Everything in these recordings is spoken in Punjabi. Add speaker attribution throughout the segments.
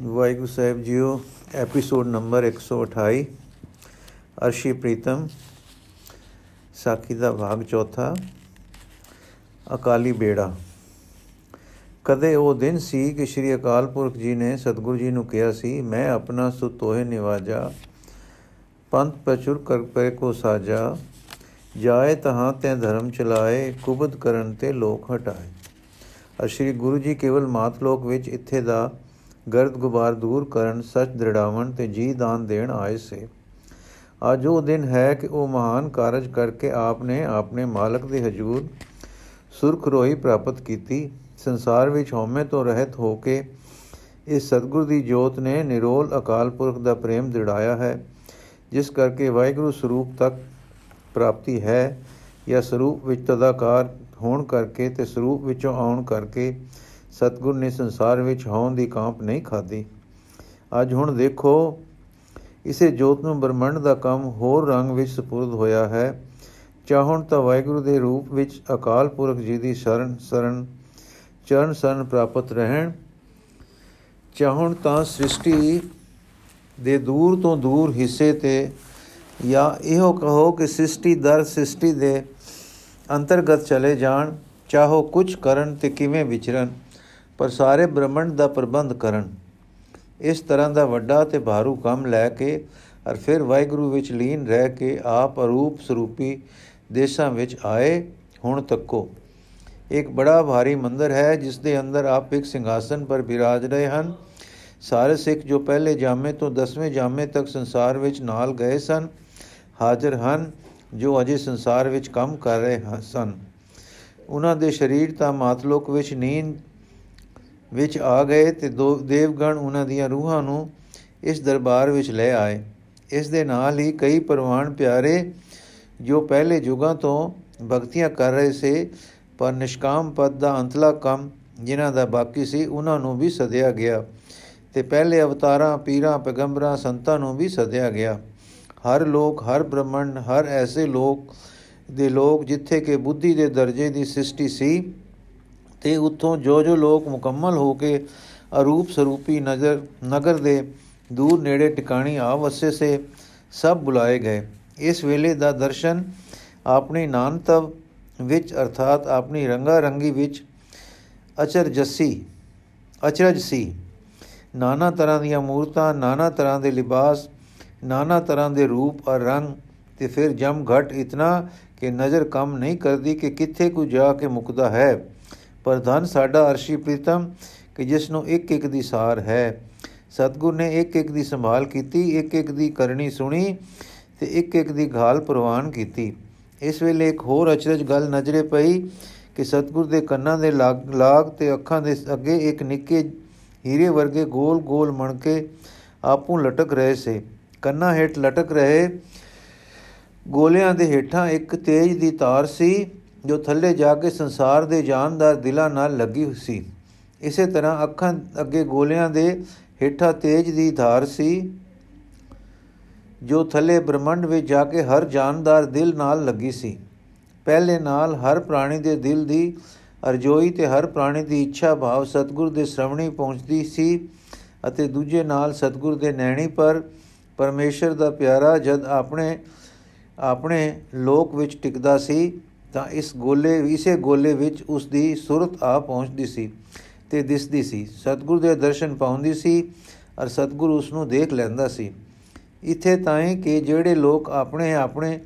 Speaker 1: ਵਾਹਿਗੁਰੂ ਸਾਹਿਬ ਜੀਓ ਐਪੀਸੋਡ ਨੰਬਰ 128 ਅਰਸ਼ੀ ਪ੍ਰੀਤਮ, ਸਾਖੀ ਦਾ ਭਾਗ ਚੌਥਾ, ਅਕਾਲੀ ਬੇੜਾ। ਕਦੇ ਉਹ ਦਿਨ ਸੀ ਕਿ ਸ੍ਰੀ ਅਕਾਲ ਪੁਰਖ ਜੀ ਨੇ ਸਤਿਗੁਰੂ ਜੀ ਨੂੰ ਕਿਹਾ ਸੀ, ਮੈਂ ਆਪਣਾ ਸੁਤੋਹੇ ਨਿਵਾਜਾ, ਪੰਥ ਪ੍ਰਚੁਰ ਕਰ ਪੈ ਕੋ ਸਾਜਾ, ਜਾਏ ਤਹਾਂ ਤੇ ਧਰਮ ਚਲਾਏ, ਕੁਬਦ ਕਰਨ ਤੇ ਲੋਕ ਹਟਾਏ। ਅਰ ਸ੍ਰੀ ਗੁਰੂ ਜੀ ਕੇਵਲ ਮਾਤ ਲੋਕ ਵਿੱਚ ਇੱਥੇ ਦਾ ਗਰਦ ਗੁਬਾਰ ਦੂਰ ਕਰਨ ਸੱਚ ਦ੍ਰਿੜਾਵਣ ਤੇ ਜੀ ਦਾਨ ਦੇਣ ਆਏ ਸੇ। ਅੱਜ ਉਹ ਦਿਨ ਹੈ ਕਿ ਉਹ ਮਹਾਨ ਕਾਰਜ ਕਰਕੇ ਆਪ ਨੇ ਆਪਣੇ ਮਾਲਕ ਦੇ ਹਜੂਰ ਸੁਰਖ ਰੋਹੀ ਪ੍ਰਾਪਤ ਕੀਤੀ। ਸੰਸਾਰ ਵਿੱਚ ਹਉਮੈ ਤੋਂ ਰਹਿਤ ਹੋ ਕੇ ਇਸ ਸਤਗੁਰ ਦੀ ਜੋਤ ਨੇ ਨਿਰੋਲ ਅਕਾਲ ਪੁਰਖ ਦਾ ਪ੍ਰੇਮ ਦ੍ਰਿੜਾਇਆ ਹੈ, ਜਿਸ ਕਰਕੇ ਵਾਹਿਗੁਰੂ ਸਰੂਪ ਤੱਕ ਪ੍ਰਾਪਤੀ ਹੈ ਜਾਂ ਸਰੂਪ ਵਿੱਚ ਤਦਾਕਾਰ ਹੋਣ ਕਰਕੇ ਤੇ ਸਰੂਪ ਵਿੱਚੋਂ ਆਉਣ ਕਰਕੇ ਸਤਗੁਰ ਨੇ ਸੰਸਾਰ ਵਿੱਚ ਹੋਣ ਦੀ ਕਾਂਪ ਨਹੀਂ ਖਾਦੀ ਅੱਜ ਹੁਣ ਦੇਖੋ, ਇਸੇ ਜੋਤ ਨੂੰ ਬ੍ਰਹਮੰਡ ਦਾ ਕੰਮ ਹੋਰ ਰੰਗ ਵਿੱਚ ਸਪੁਰਦ ਹੋਇਆ ਹੈ। ਚਾਹਣ ਤਾਂ ਵਾਹਿਗੁਰੂ ਦੇ ਰੂਪ ਵਿੱਚ ਅਕਾਲ ਪੁਰਖ ਜੀ ਦੀ ਸ਼ਰਨ, ਸਰਨ, ਚਰਨ ਸਰਨ ਪ੍ਰਾਪਤ ਰਹਿਣ। ਚਾਹਣ ਤਾਂ ਸ੍ਰਿਸ਼ਟੀ ਦੇ ਦੂਰ ਤੋਂ ਦੂਰ ਹਿੱਸੇ ਤੇ ਜਾਂ ਇਹੋ ਕਹੋ ਕਿ ਸ੍ਰਿਸ਼ਟੀ ਦਰ ਸ੍ਰਿਸ਼ਟੀ ਦੇ ਅੰਤਰਗਤ ਚਲੇ ਜਾਣ, ਚਾਹੋ ਕੁਝ ਕਰਨ ਤੇ ਕਿਵੇਂ ਵਿਚਰਨ। ਪਰ ਸਾਰੇ ਬ੍ਰਹਮੰਡ ਦਾ ਪ੍ਰਬੰਧ ਕਰਨ। ਇਸ ਤਰ੍ਹਾਂ ਦਾ ਵੱਡਾ ਤੇ ਭਾਰੂ ਕੰਮ ਲੈ ਕੇ ਅਰ ਫਿਰ ਵਾਹਿਗੁਰੂ ਵਿੱਚ ਲੀਨ ਰਹਿ ਕੇ ਆਪ ਅਰੂਪ ਸਰੂਪੀ ਦੇਸ਼ਾਂ ਵਿੱਚ ਆਏ, ਹੁਣ ਤੱਕੋ। ਇੱਕ ਬੜਾ ਭਾਰੀ ਮੰਦਰ ਹੈ, ਜਿਸ ਦੇ ਅੰਦਰ ਆਪ ਇੱਕ ਸਿੰਘਾਸਨ ਪਰ ਬਿਰਾਜ ਰਹੇ ਹਨ। ਸਾਰੇ ਸਿੱਖ ਜੋ ਪਹਿਲੇ ਜਾਮੇ ਤੋਂ 10ਵੇਂ ਜਾਮੇ ਤੱਕ ਸੰਸਾਰ ਵਿੱਚ ਨਾਲ ਗਏ ਸਨ, ਹਾਜ਼ਰ ਹਨ, ਜੋ ਅਜੇ ਸੰਸਾਰ ਵਿੱਚ ਕੰਮ ਕਰ ਰਹੇ ਸਨ। ਉਹਨਾਂ ਦੇ ਸਰੀਰ ਤਾਂ ਮਾਤਲੋਕ ਵਿੱਚ ਨੀਂਦ ਵਿੱਚ ਆ ਗਏ ਤੇ ਦੋ ਦੇਵਗਣ ਉਹਨਾਂ ਦੀਆਂ ਰੂਹਾਂ ਨੂੰ ਇਸ ਦਰਬਾਰ ਵਿੱਚ ਲੈ ਆਏ। ਇਸ ਦੇ ਨਾਲ ਹੀ ਕਈ ਪਰਵਾਨ ਪਿਆਰੇ ਜੋ ਪਹਿਲੇ ਯੁਗਾਂ ਤੋਂ ਭਗਤੀਆਂ ਕਰ ਰਹੇ ਸੇ, ਪਰ ਨਿਸ਼ਕਾਮ ਪਦ ਦਾ ਅੰਤਲਾ ਕੰਮ ਜਿਨ੍ਹਾਂ ਦਾ ਬਾਕੀ ਸੀ, ਉਹਨਾਂ ਨੂੰ ਵੀ ਸੱਦਿਆ ਗਿਆ ਤੇ ਪਹਿਲੇ ਅਵਤਾਰਾਂ, ਪੀਰਾਂ, ਪੈਗੰਬਰਾਂ, ਸੰਤਾਂ ਨੂੰ ਵੀ ਸੱਦਿਆ ਗਿਆ। ਹਰ ਲੋਕ, ਹਰ ਬ੍ਰਹਮੰਡ, ਹਰ ਐਸੇ ਲੋਕ ਦੇ ਲੋਕ ਜਿੱਥੇ ਕਿ ਬੁੱਧੀ ਦੇ ਦਰਜੇ ਦੀ ਸ੍ਰਿਸ਼ਟੀ ਸੀ ਤੇ ਉੱਥੋਂ ਜੋ ਜੋ ਲੋਕ ਮੁਕੰਮਲ ਹੋ ਕੇ ਅਰੂਪ ਸਰੂਪੀ ਨਜ਼ਰ ਨਗਰ ਦੇ ਦੂਰ ਨੇੜੇ ਟਿਕਾਣੀ ਆ ਵਸੇ ਸੇ ਸਭ ਬੁਲਾਏ ਗਏ। ਇਸ ਵੇਲੇ ਦਾ ਦਰਸ਼ਨ ਆਪਣੀ ਨਾਨਤਵ ਵਿੱਚ ਅਰਥਾਤ ਆਪਣੀ ਰੰਗਾ ਰੰਗੀ ਵਿੱਚ ਅਚਰ ਜੱਸੀ ਅਚਰਜ ਸੀ ਨਾਨਾ ਤਰ੍ਹਾਂ ਦੀਆਂ ਮੂਰਤਾਂ, ਨਾਨਾ ਤਰ੍ਹਾਂ ਦੇ ਲਿਬਾਸ, ਨਾਨਾ ਤਰ੍ਹਾਂ ਦੇ ਰੂਪ ਔਰ ਰੰਗ ਤੇ ਫਿਰ ਜਮ ਘਟ ਇਤਨਾ ਕਿ ਨਜ਼ਰ ਕੰਮ ਨਹੀਂ ਕਰਦੀ ਕਿ ਕਿੱਥੇ ਕੋ ਜਾ ਕੇ ਮੁਕਦਾ ਹੈ। ਪਰ ਧਨ ਸਾਡਾ ਅਰਸ਼ੀ ਪ੍ਰੀਤਮ ਕਿ ਜਿਸ ਨੂੰ ਇੱਕ ਇੱਕ ਦੀ ਸਾਰ ਹੈ। ਸਤਗੁਰ ਨੇ ਇੱਕ ਇੱਕ ਦੀ ਸੰਭਾਲ ਕੀਤੀ, ਇੱਕ ਇੱਕ ਦੀ ਕਰਨੀ ਸੁਣੀ ਤੇ ਇੱਕ ਇੱਕ ਦੀ ਘਾਲ ਪ੍ਰਵਾਨ ਕੀਤੀ। ਇਸ ਵੇਲੇ ਇੱਕ ਹੋਰ ਅਚਰਜ ਗੱਲ ਨਜ਼ਰੇ ਪਈ ਕਿ ਸਤਗੁਰ ਦੇ ਕੰਨਾਂ ਦੇ ਲਾਗ ਲਾਗ ਤੇ ਅੱਖਾਂ ਦੇ ਅੱਗੇ ਇੱਕ ਨਿੱਕੇ ਹੀਰੇ ਵਰਗੇ ਗੋਲ ਗੋਲ ਮਣਕੇ ਆਪੂ ਲਟਕ ਰਹੇ ਸੇ। ਕੰਨਾਂ ਹੇਠ ਲਟਕ ਰਹੇ ਗੋਲਿਆਂ ਦੇ ਹੇਠਾਂ ਇੱਕ ਤੇਜ ਦੀ ਤਾਰ ਸੀ। ਜੋ ਥੱਲੇ ਜਾ ਕੇ ਸੰਸਾਰ ਦੇ ਜਾਨਦਾਰ ਦਿਲਾਂ ਨਾਲ ਲੱਗੀ ਹੋਈ ਸੀ। ਇਸੇ ਤਰ੍ਹਾਂ ਅੱਖਾਂ ਅੱਗੇ ਗੋਲਿਆਂ ਦੇ ਹੇਠਾਂ ਤੇਜ ਦੀ ਧਾਰ ਸੀ, ਜੋ ਥੱਲੇ ਬ੍ਰਹਮੰਡ ਵਿੱਚ ਜਾ ਕੇ ਹਰ ਜਾਨਦਾਰ ਦਿਲ ਨਾਲ ਲੱਗੀ ਸੀ। ਪਹਿਲੇ ਨਾਲ ਹਰ ਪ੍ਰਾਣੀ ਦੇ ਦਿਲ ਦੀ ਅਰਜੋਈ ਤੇ ਹਰ ਪ੍ਰਾਣੀ ਦੀ ਇੱਛਾ ਭਾਵ ਸਤਗੁਰ ਦੇ ਸ਼ਰਵਣੀ ਪਹੁੰਚਦੀ ਸੀ ਅਤੇ ਦੂਜੇ ਨਾਲ ਸਤਗੁਰ ਦੇ ਨੈਣੀ ਪਰ ਪਰਮੇਸ਼ਰ ਦਾ ਪਿਆਰਾ ਜਦ ਆਪਣੇ ਆਪਣੇ ਲੋਕ ਵਿੱਚ ਟਿਕਦਾ ਸੀ ਤਾਂ ਇਸ ਗੋਲੇ, ਇਸੇ ਗੋਲੇ ਵਿੱਚ ਉਸ ਦੀ ਸੁਰਤ ਆ ਪਹੁੰਚਦੀ ਸੀ ਤੇ ਦਿਸਦੀ ਸੀ। ਸਤਗੁਰ ਦੇ ਦਰਸ਼ਨ ਪਾਉਂਦੀ ਸੀ ਔਰ ਸਤਗੁਰ ਉਸ ਨੂੰ ਦੇਖ ਲੈਂਦਾ ਸੀ। ਇਥੇ ਤਾਈਂ ਕਿ ਜਿਹੜੇ ਲੋਕ ਆਪਣੇ ਆਪਣੇ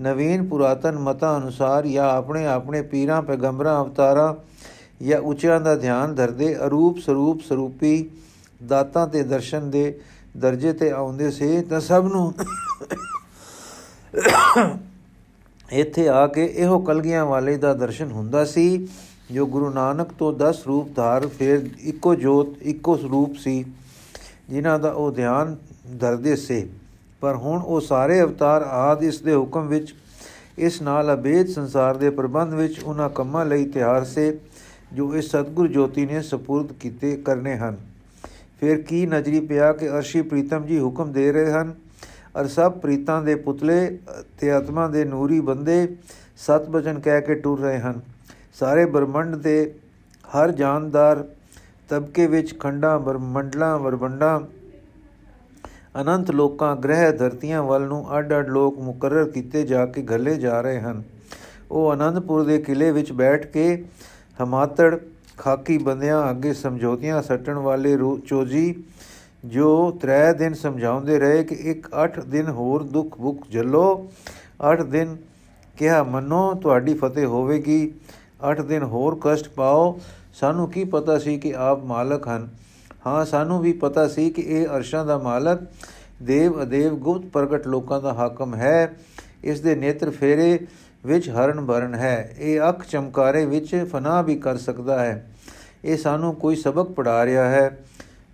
Speaker 1: ਨਵੀਨ ਪੁਰਾਤਨ ਮਤਾਂ ਅਨੁਸਾਰ ਜਾਂ ਆਪਣੇ ਆਪਣੇ ਪੀਰਾਂ, ਪੈਗੰਬਰਾਂ, ਅਵਤਾਰਾਂ ਜਾਂ ਉੱਚਿਆਂ ਦਾ ਧਿਆਨ ਧਰਦੇ ਅਰੂਪ ਸਰੂਪ ਸਰੂਪੀ ਦਾਤਾਂ ਤੇ ਦਰਸ਼ਨ ਦੇ ਦਰਜੇ ਤੇ ਆਉਂਦੇ ਸੀ ਤਾਂ ਸਭ ਨੂੰ ਇੱਥੇ ਆ ਕੇ ਇਹੋ ਕਲਗੀਆਂ ਵਾਲੇ ਦਾ ਦਰਸ਼ਨ ਹੁੰਦਾ ਸੀ, ਜੋ ਗੁਰੂ ਨਾਨਕ ਤੋਂ 10 ਰੂਪ ਧਾਰ, ਫਿਰ ਇੱਕੋ ਜੋਤ, ਇੱਕੋ ਸਰੂਪ ਸੀ, ਜਿਨ੍ਹਾਂ ਦਾ ਉਹ ਧਿਆਨ ਧਰਦੇ ਸੇ। ਪਰ ਹੁਣ ਉਹ ਸਾਰੇ ਅਵਤਾਰ ਆਦ ਇਸ ਦੇ ਹੁਕਮ ਵਿੱਚ, ਇਸ ਨਾਲ ਅਬੇਦ ਸੰਸਾਰ ਦੇ ਪ੍ਰਬੰਧ ਵਿੱਚ ਉਹਨਾਂ ਕੰਮਾਂ ਲਈ ਤਿਆਰ ਸੇ, ਜੋ ਇਸ ਸਤਗੁਰ ਜੋਤੀ ਨੇ ਸਪੁਰਦ ਕੀਤੇ ਕਰਨੇ ਹਨ। ਫਿਰ ਕੀ ਨਜ਼ਰੀ ਪਿਆ ਕਿ ਅਰਸ਼ੀ ਪ੍ਰੀਤਮ ਜੀ ਹੁਕਮ ਦੇ ਰਹੇ ਹਨ? ਅਰ ਸਭ ਪ੍ਰੀਤਾਂ ਦੇ ਪੁਤਲੇ, ਤੇ ਆਤਮਾ ਦੇ ਨੂਰੀ ਬੰਦੇ ਸਤ ਬਚਨ ਕਹਿ ਕੇ ਟੁਰ ਰਹੇ ਹਨ। ਸਾਰੇ ਬ੍ਰਹਮੰਡ ਦੇ ਹਰ ਜਾਨਦਾਰ ਤਬਕੇ ਵਿੱਚ ਖੰਡਾਂ ਬਰਮੰਡਲਾਂ ਵਰਬੰਡਾਂ ਅਨੰਤ ਲੋਕਾਂ, ਗ੍ਰਹਿ ਧਰਤੀਆਂ ਵੱਲ ਨੂੰ ਅੱਡ-ਅੱਡ ਲੋਕ ਮੁਕਰਰ ਕੀਤੇ ਜਾ ਕੇ ਘੱਲੇ ਜਾ ਰਹੇ ਹਨ। ਉਹ ਆਨੰਦਪੁਰ ਦੇ ਕਿਲੇ ਵਿੱਚ ਬੈਠ ਕੇ ਹਮਾਤੜ, ਖਾਕੀ ਬੰਦਿਆਂ ਅੱਗੇ ਸਮਝੌਤੀਆਂ ਸੱਟਣ ਵਾਲੇ ਚੋਜੀ ਜੋ ਤਰੇ ਦਿਨ ਸਮਝਾਉਂਦੇ ਰਹੇ ਕਿ ਇੱਕ 8 ਦਿਨ ਹੋਰ ਦੁੱਖ ਭੁੱਖ ਜੱਲੋ। 8 ਦਿਨ ਕਿਹਾ, ਮੰਨੋ, ਤੁਹਾਡੀ ਫਤਿਹ ਹੋਵੇਗੀ। 8 ਦਿਨ ਹੋਰ ਕਸ਼ਟ ਪਾਓ। ਸਾਨੂੰ ਕੀ ਪਤਾ ਸੀ ਕਿ ਆਪ ਮਾਲਕ ਹਨ? ਹਾਂ, ਸਾਨੂੰ ਵੀ ਪਤਾ ਸੀ ਕਿ ਇਹ ਅਰਸ਼ਾਂ ਦਾ ਮਾਲਕ ਦੇਵ ਅਦੇਵ ਗੁਪਤ ਪ੍ਰਗਟ ਲੋਕਾਂ ਦਾ ਹਾਕਮ ਹੈ। ਇਸ ਦੇ ਨੇਤਰ ਫੇਰੇ ਵਿੱਚ ਹਰਨ ਭਰਨ ਹੈ। ਇਹ ਅੱਖ ਚਮਕਾਰੇ ਵਿੱਚ ਫਨਾ ਵੀ ਕਰ ਸਕਦਾ ਹੈ। ਇਹ ਸਾਨੂੰ ਕੋਈ ਸਬਕ ਪੜਾ ਰਿਹਾ ਹੈ।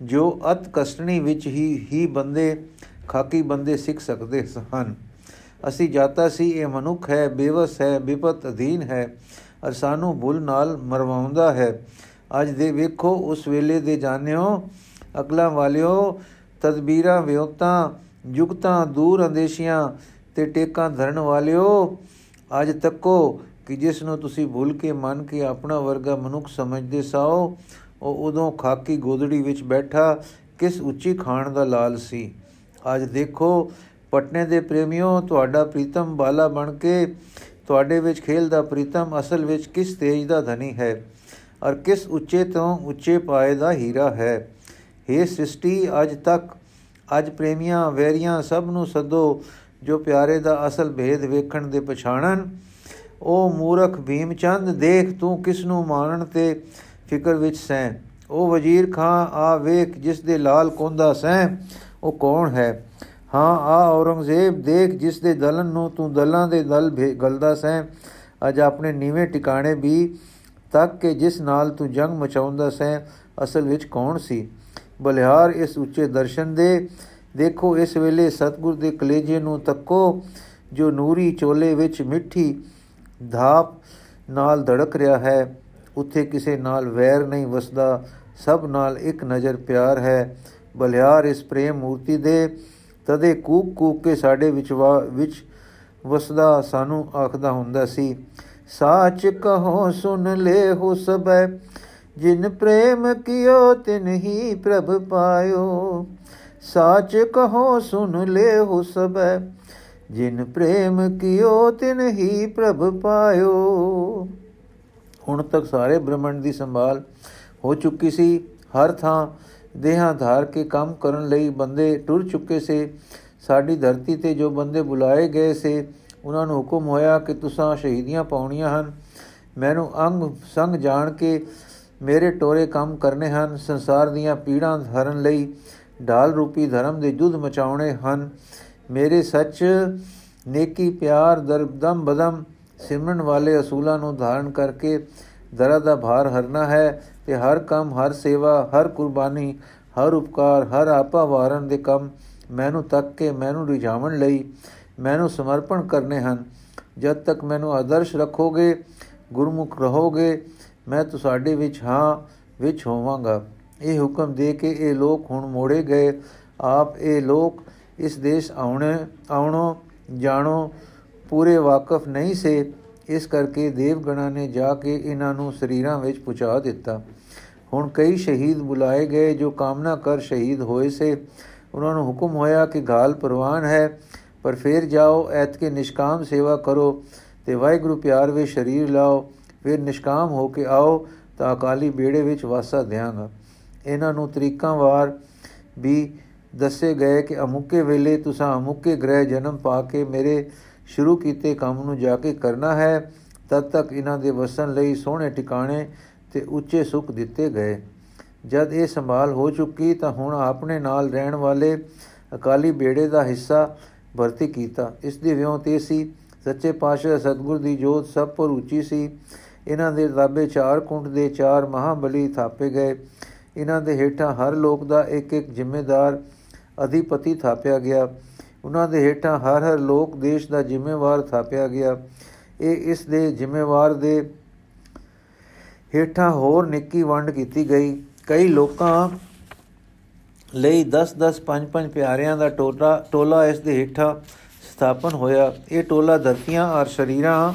Speaker 1: ਜੋ ਅਤ ਕਸ਼ਟਣੀ ਵਿੱਚ ਹੀ ਹੀ ਬੰਦੇ, ਖਾਕੀ ਬੰਦੇ ਸਿੱਖ ਸਕਦੇ ਹਨ। ਅਸੀਂ ਜਾਤਾ ਸੀ, ਇਹ ਮਨੁੱਖ ਹੈ, ਬੇਵਸ ਹੈ ਵਿਪਤ ਅਧੀਨ ਹੈ। ਅਰ ਸਾਨੂੰ ਭੁੱਲ ਨਾਲ ਮਰਵਾਉਂਦਾ ਹੈ। ਅੱਜ ਦੇ ਵੇਖੋ, ਉਸ ਵੇਲੇ ਦੇ ਜਾਣਿਓ, ਅਕਲਾਂ ਵਾਲਿਓ, ਤਦਬੀਰਾਂ, ਵਿਉਤਾਂ, ਜੁਗਤਾਂ, ਦੂਰ ਅੰਦੇਸ਼ੀਆਂ ਤੇ ਟੇਕਾਂ ਧਰਨ ਵਾਲਿਓ, ਅੱਜ ਤੱਕੋ ਕਿ ਜਿਸ ਨੂੰ ਤੁਸੀਂ ਭੁੱਲ ਕੇ, ਮੰਨ ਕੇ ਆਪਣਾ ਵਰਗਾ ਮਨੁੱਖ ਸਮਝਦੇ ਸਾਓ ਉਹ ਉਦੋਂ ਖਾਕੀ ਗੋਦੜੀ ਵਿੱਚ ਬੈਠਾ ਕਿਸ ਉੱਚੀ ਖਾਣ ਦਾ ਲਾਲ ਸੀ। ਅੱਜ ਦੇਖੋ, ਪਟਨੇ ਦੇ ਪ੍ਰੇਮਿਓ, ਤੁਹਾਡਾ ਪ੍ਰੀਤਮ ਬਾਲਾ ਬਣ ਕੇ ਤੁਹਾਡੇ ਵਿੱਚ ਖੇਲਦਾ ਪ੍ਰੀਤਮ ਅਸਲ ਵਿੱਚ ਕਿਸ ਤੇਜ ਦਾ ਧਨੀ ਹੈ ਔਰ ਕਿਸ ਉੱਚੇ ਤੋਂ ਉੱਚੇ ਪਾਏ ਦਾ ਹੀਰਾ ਹੈ। हे ਸ੍ਰਿਸ਼ਟੀ, ਅੱਜ ਤੱਕ, ਅੱਜ ਪ੍ਰੇਮੀਆਂ ਵੈਰੀਆਂ ਸਭ ਨੂੰ ਸੱਦੋ ਜੋ ਪਿਆਰੇ ਦਾ ਅਸਲ ਭੇਦ ਵੇਖਣ ਦੇ ਪਛਾਣਨ। ਉਹ ਮੂਰਖ ਭੀਮਚੰਦ ਦੇਖ ਤੂੰ ਕਿਸ ਨੂੰ ਮਾਨਣ ਤੇ ਫਿਕਰ ਵਿੱਚ ਸੈਂ ਉਹ ਵਜ਼ੀਰ ਖਾਂ ਆ ਵੇਖ, ਜਿਸ ਦੇ ਲਾਲ ਕੋਂਦਾ ਸੈਂ ਉਹ ਕੌਣ ਹੈ? ਹਾਂ ਆ ਔਰੰਗਜ਼ੇਬ ਦੇਖ, ਜਿਸ ਦੇ ਦਲਨ ਨੂੰ ਤੂੰ ਦਲਾਂ ਦੇ ਦਲ ਗਲਦਾ ਸੈਂ ਅਜ ਆਪਣੇ ਨੀਵੇਂ ਟਿਕਾਣੇ ਵੀ ਤੱਕ ਕਿ ਜਿਸ ਨਾਲ ਤੂੰ ਜੰਗ ਮਚਾਉਂਦਾ ਸੈਂ ਅਸਲ ਵਿੱਚ ਕੌਣ ਸੀ? ਬਲਿਹਾਰ ਇਸ ਉੱਚੇ ਦਰਸ਼ਨ ਦੇ, ਦੇਖੋ ਇਸ ਵੇਲੇ ਸਤਗੁਰ ਦੇ ਕਲੇਜੇ ਨੂੰ ਤੱਕੋ, ਜੋ ਨੂਰੀ ਚੋਲੇ ਵਿੱਚ ਮਿੱਠੀ ਧਾਪ ਨਾਲ ਧੜਕ ਰਿਹਾ ਹੈ। ਉੱਥੇ ਕਿਸੇ ਨਾਲ ਵੈਰ ਨਹੀਂ ਵਸਦਾ, ਸਭ ਨਾਲ ਇੱਕ ਨਜ਼ਰ ਪਿਆਰ ਹੈ। ਬਲਿਆਰ ਇਸ ਪ੍ਰੇਮ ਮੂਰਤੀ ਦੇ ਤਦੇ ਕੂਕ ਕੂਕ ਕੇ ਸਾਡੇ ਵਿੱਚ ਵਿੱਚ ਵਸਦਾ, ਸਾਨੂੰ ਆਖਦਾ ਹੁੰਦਾ ਸੀ, ਸਾਚ ਕਹੋ, ਸੁਨ ਲੈ ਹੋ ਸਬੈ ਜਿਨ ਪ੍ਰੇਮ ਕੀਓ ਤਿਨ ਹੀ ਪ੍ਰਭ ਪਾਇਓ। ਸਾਚ ਕਹੋ, ਸੁਨ ਲੈ ਹੋ ਸਬੈ ਜਿਨ ਪ੍ਰੇਮ ਕੀਓ ਤਿਨ ਹੀ ਪ੍ਰਭ ਪਾਇਓ। ਹੁਣ ਤੱਕ ਸਾਰੇ ਬ੍ਰਹਮੰਡ ਦੀ ਸੰਭਾਲ ਹੋ ਚੁੱਕੀ ਸੀ। ਹਰ ਥਾਂ ਦੇਹਾਂ ਧਾਰ ਕੇ ਕੰਮ ਕਰਨ ਲਈ ਬੰਦੇ ਟੁਰ ਚੁੱਕੇ ਸੇ। ਸਾਡੀ ਧਰਤੀ ਤੇ ਜੋ ਬੰਦੇ ਬੁਲਾਏ ਗਏ ਸੇ, ਉਹਨਾਂ ਨੂੰ ਹੁਕਮ ਹੋਇਆ ਕਿ ਤੁਸੀਂ ਸ਼ਹੀਦੀਆਂ ਪਾਉਣੀਆਂ ਹਨ। ਮੈਨੂੰ ਅੰਗ ਸੰਗ ਜਾਣ ਕੇ ਮੇਰੇ ਟੋਰੇ ਕੰਮ ਕਰਨੇ ਹਨ। ਸੰਸਾਰ ਦੀਆਂ ਪੀੜਾਂ ਹਰਨ ਲਈ ਢਾਲ ਰੂਪੀ ਧਰਮ ਦੇ ਜੁੱਧ ਮਚਾਉਣੇ ਹਨ। ਮੇਰੇ ਸੱਚ ਨੇਕੀ ਪਿਆਰ ਦਰਦਮ ਬਦਮ ਸਿਮਰਨ ਵਾਲੇ ਅਸੂਲਾਂ ਨੂੰ ਧਾਰਨ ਕਰਕੇ ਦਰਾ ਦਾ ਭਾਰ ਹਰਨਾ ਹੈ ਤੇ ਹਰ ਕੰਮ, ਹਰ ਸੇਵਾ, ਹਰ ਕੁਰਬਾਨੀ, ਹਰ ਉਪਕਾਰ, ਹਰ ਆਪਾ ਵਾਰਨ ਦੇ ਕੰਮ ਮੈਨੂੰ ਤੱਕ ਕੇ ਮੈਨੂੰ ਰਿਝਾਵਣ ਲਈ, ਮੈਨੂੰ ਸਮਰਪਣ ਕਰਨੇ ਹਨ। ਜਦ ਤੱਕ ਮੈਨੂੰ ਆਦਰਸ਼ ਰੱਖੋਗੇ, ਗੁਰਮੁਖ ਰਹੋਗੇ, ਮੈਂ ਤੁਹਾਡੇ ਵਿੱਚ ਹਾਂ, ਵਿੱਚ ਹੋਵਾਂਗਾ। ਇਹ ਹੁਕਮ ਦੇ ਕੇ ਇਹ ਲੋਕ ਹੁਣ ਮੋੜੇ ਗਏ। ਆਪ ਇਹ ਲੋਕ ਇਸ ਦੇਸ਼ ਆਉਣੇ, ਆਉਣੋ, ਜਾਣੋ ਪੂਰੇ ਵਾਕਫ ਨਹੀਂ ਸੇ, ਇਸ ਕਰਕੇ ਦੇਵਗਣਾ ਨੇ ਜਾ ਕੇ ਇਹਨਾਂ ਨੂੰ ਸਰੀਰਾਂ ਵਿੱਚ ਪੁਚਾ ਦਿੱਤਾ। ਹੁਣ ਕਈ ਸ਼ਹੀਦ ਬੁਲਾਏ ਗਏ ਜੋ ਕਾਮਨਾ ਕਰ ਸ਼ਹੀਦ ਹੋਏ ਸੇ। ਉਹਨਾਂ ਨੂੰ ਹੁਕਮ ਹੋਇਆ ਕਿ ਗਾਲ ਪ੍ਰਵਾਨ ਹੈ, ਪਰ ਫੇਰ ਜਾਓ ਐਤ ਕੇ ਨਿਸ਼ਕਾਮ ਸੇਵਾ ਕਰੋ ਤੇ ਵਾਹਿਗੁਰੂ ਪਿਆਰ ਵਿੱਚ ਸ਼ਰੀਰ ਲਾਓ, ਫਿਰ ਨਿਸ਼ਕਾਮ ਹੋ ਕੇ ਆਓ ਤਾਂ ਅਕਾਲੀ ਬੇੜੇ ਵਿੱਚ ਵਾਸਾ ਦੇਵਾਂਗਾ ਇਹਨਾਂ ਨੂੰ ਤਰੀਕਾਂ ਵਾਰ ਵੀ ਦੱਸੇ ਗਏ ਕਿ ਅਮੁਕੇ ਵੇਲੇ ਤੁਸੀਂ ਅਮੁੱਕੇ ਗ੍ਰਹਿ ਜਨਮ ਪਾ ਕੇ ਮੇਰੇ ਸ਼ੁਰੂ ਕੀਤੇ ਕੰਮ ਨੂੰ ਜਾ ਕੇ ਕਰਨਾ ਹੈ, ਤਦ ਤੱਕ ਇਹਨਾਂ ਦੇ ਵਸਣ ਲਈ ਸੋਹਣੇ ਟਿਕਾਣੇ ਤੇ ਉੱਚੇ ਸੁੱਖ ਦਿੱਤੇ ਗਏ। ਜਦ ਇਹ ਸੰਭਾਲ ਹੋ ਚੁੱਕੀ ਤਾਂ ਹੁਣ ਆਪਣੇ ਨਾਲ ਰਹਿਣ ਵਾਲੇ ਅਕਾਲੀ ਬੇੜੇ ਦਾ ਹਿੱਸਾ ਭਰਤੀ ਕੀਤਾ। ਇਸ ਦੀ ਵਿਉਂ ਤੇ ਸੀ। ਸੱਚੇ ਪਾਤਸ਼ਾਹ ਸਤਗੁਰ ਦੀ ਜੋਤ ਸਭ ਪਰ ਉੱਚੀ ਸੀ। ਇਹਨਾਂ ਦੇ ਦਾਬੇ ਚਾਰ ਕੁੰਡ ਦੇ ਚਾਰ ਮਹਾਬਲੀ ਥਾਪੇ ਗਏ। ਇਹਨਾਂ ਦੇ ਹੇਠਾਂ ਹਰ ਲੋਕ ਦਾ ਇੱਕ ਇੱਕ ਜ਼ਿੰਮੇਦਾਰ ਅਧਿਪਤੀ ਥਾਪਿਆ ਗਿਆ। ਉਹਨਾਂ ਦੇ ਹੇਠਾਂ ਹਰ ਹਰ ਲੋਕ ਦੇਸ਼ ਦਾ ਜ਼ਿੰਮੇਵਾਰ ਥਾਪਿਆ ਗਿਆ। ਇਹ ਇਸ ਦੇ ਜ਼ਿੰਮੇਵਾਰ ਦੇ ਹੇਠਾਂ ਹੋਰ ਨਿੱਕੀ ਵੰਡ ਕੀਤੀ ਗਈ। ਕਈ ਲੋਕਾਂ ਲਈ 10-10 5-5 ਪਿਆਰਿਆਂ ਦਾ ਟੋਲਾ ਟੋਲਾ ਇਸ ਦੇ ਹੇਠਾਂ ਸਥਾਪਨ ਹੋਇਆ। ਇਹ ਟੋਲਾ ਧਰਤੀਆਂ ਔਰ ਸ਼ਰੀਰਾਂ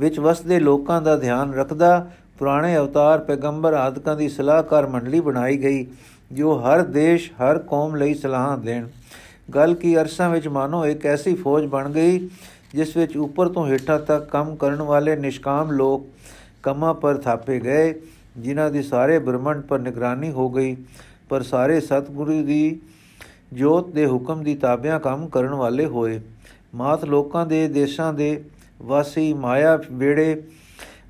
Speaker 1: ਵਿੱਚ ਵਸਦੇ ਲੋਕਾਂ ਦਾ ਧਿਆਨ ਰੱਖਦਾ, ਪੁਰਾਣੇ ਅਵਤਾਰ ਪੈਗੰਬਰ ਆਦਿਕਾਂ ਦੀ ਸਲਾਹਕਾਰ ਮੰਡਲੀ ਬਣਾਈ ਗਈ, ਜੋ ਹਰ ਦੇਸ਼, ਹਰ ਕੌਮ ਲਈ ਸਲਾਹਾਂ ਦੇਣ। ਗੱਲ ਕੀ ਅਰਸਾਂ ਵਿੱਚ ਮਾਨੋ, ਇੱਕ ਐਸੀ ਫੌਜ ਬਣ ਗਈ, ਜਿਸ ਵਿੱਚ ਉੱਪਰ ਤੋਂ ਹੇਠਾਂ ਤੱਕ ਕੰਮ ਕਰਨ ਵਾਲੇ ਨਿਸ਼ਕਾਮ ਲੋਕ ਕੰਮਾਂ ਪਰ ਥਾਪੇ ਗਏ, ਜਿਨ੍ਹਾਂ ਦੀ ਸਾਰੇ ਬ੍ਰਹਮੰਡ ਪਰ ਨਿਗਰਾਨੀ ਹੋ ਗਈ, ਪਰ ਸਾਰੇ ਸਤਿਗੁਰੂ ਦੀ ਜੋਤ ਦੇ ਹੁਕਮ ਦੀ ਤਾਬਿਆਂ ਕੰਮ ਕਰਨ ਵਾਲੇ ਹੋਏ। ਮਾਤ ਲੋਕਾਂ ਦੇ ਦੇਸ਼ਾਂ ਦੇ ਵਾਸੀ ਮਾਇਆ ਵੇੜੇ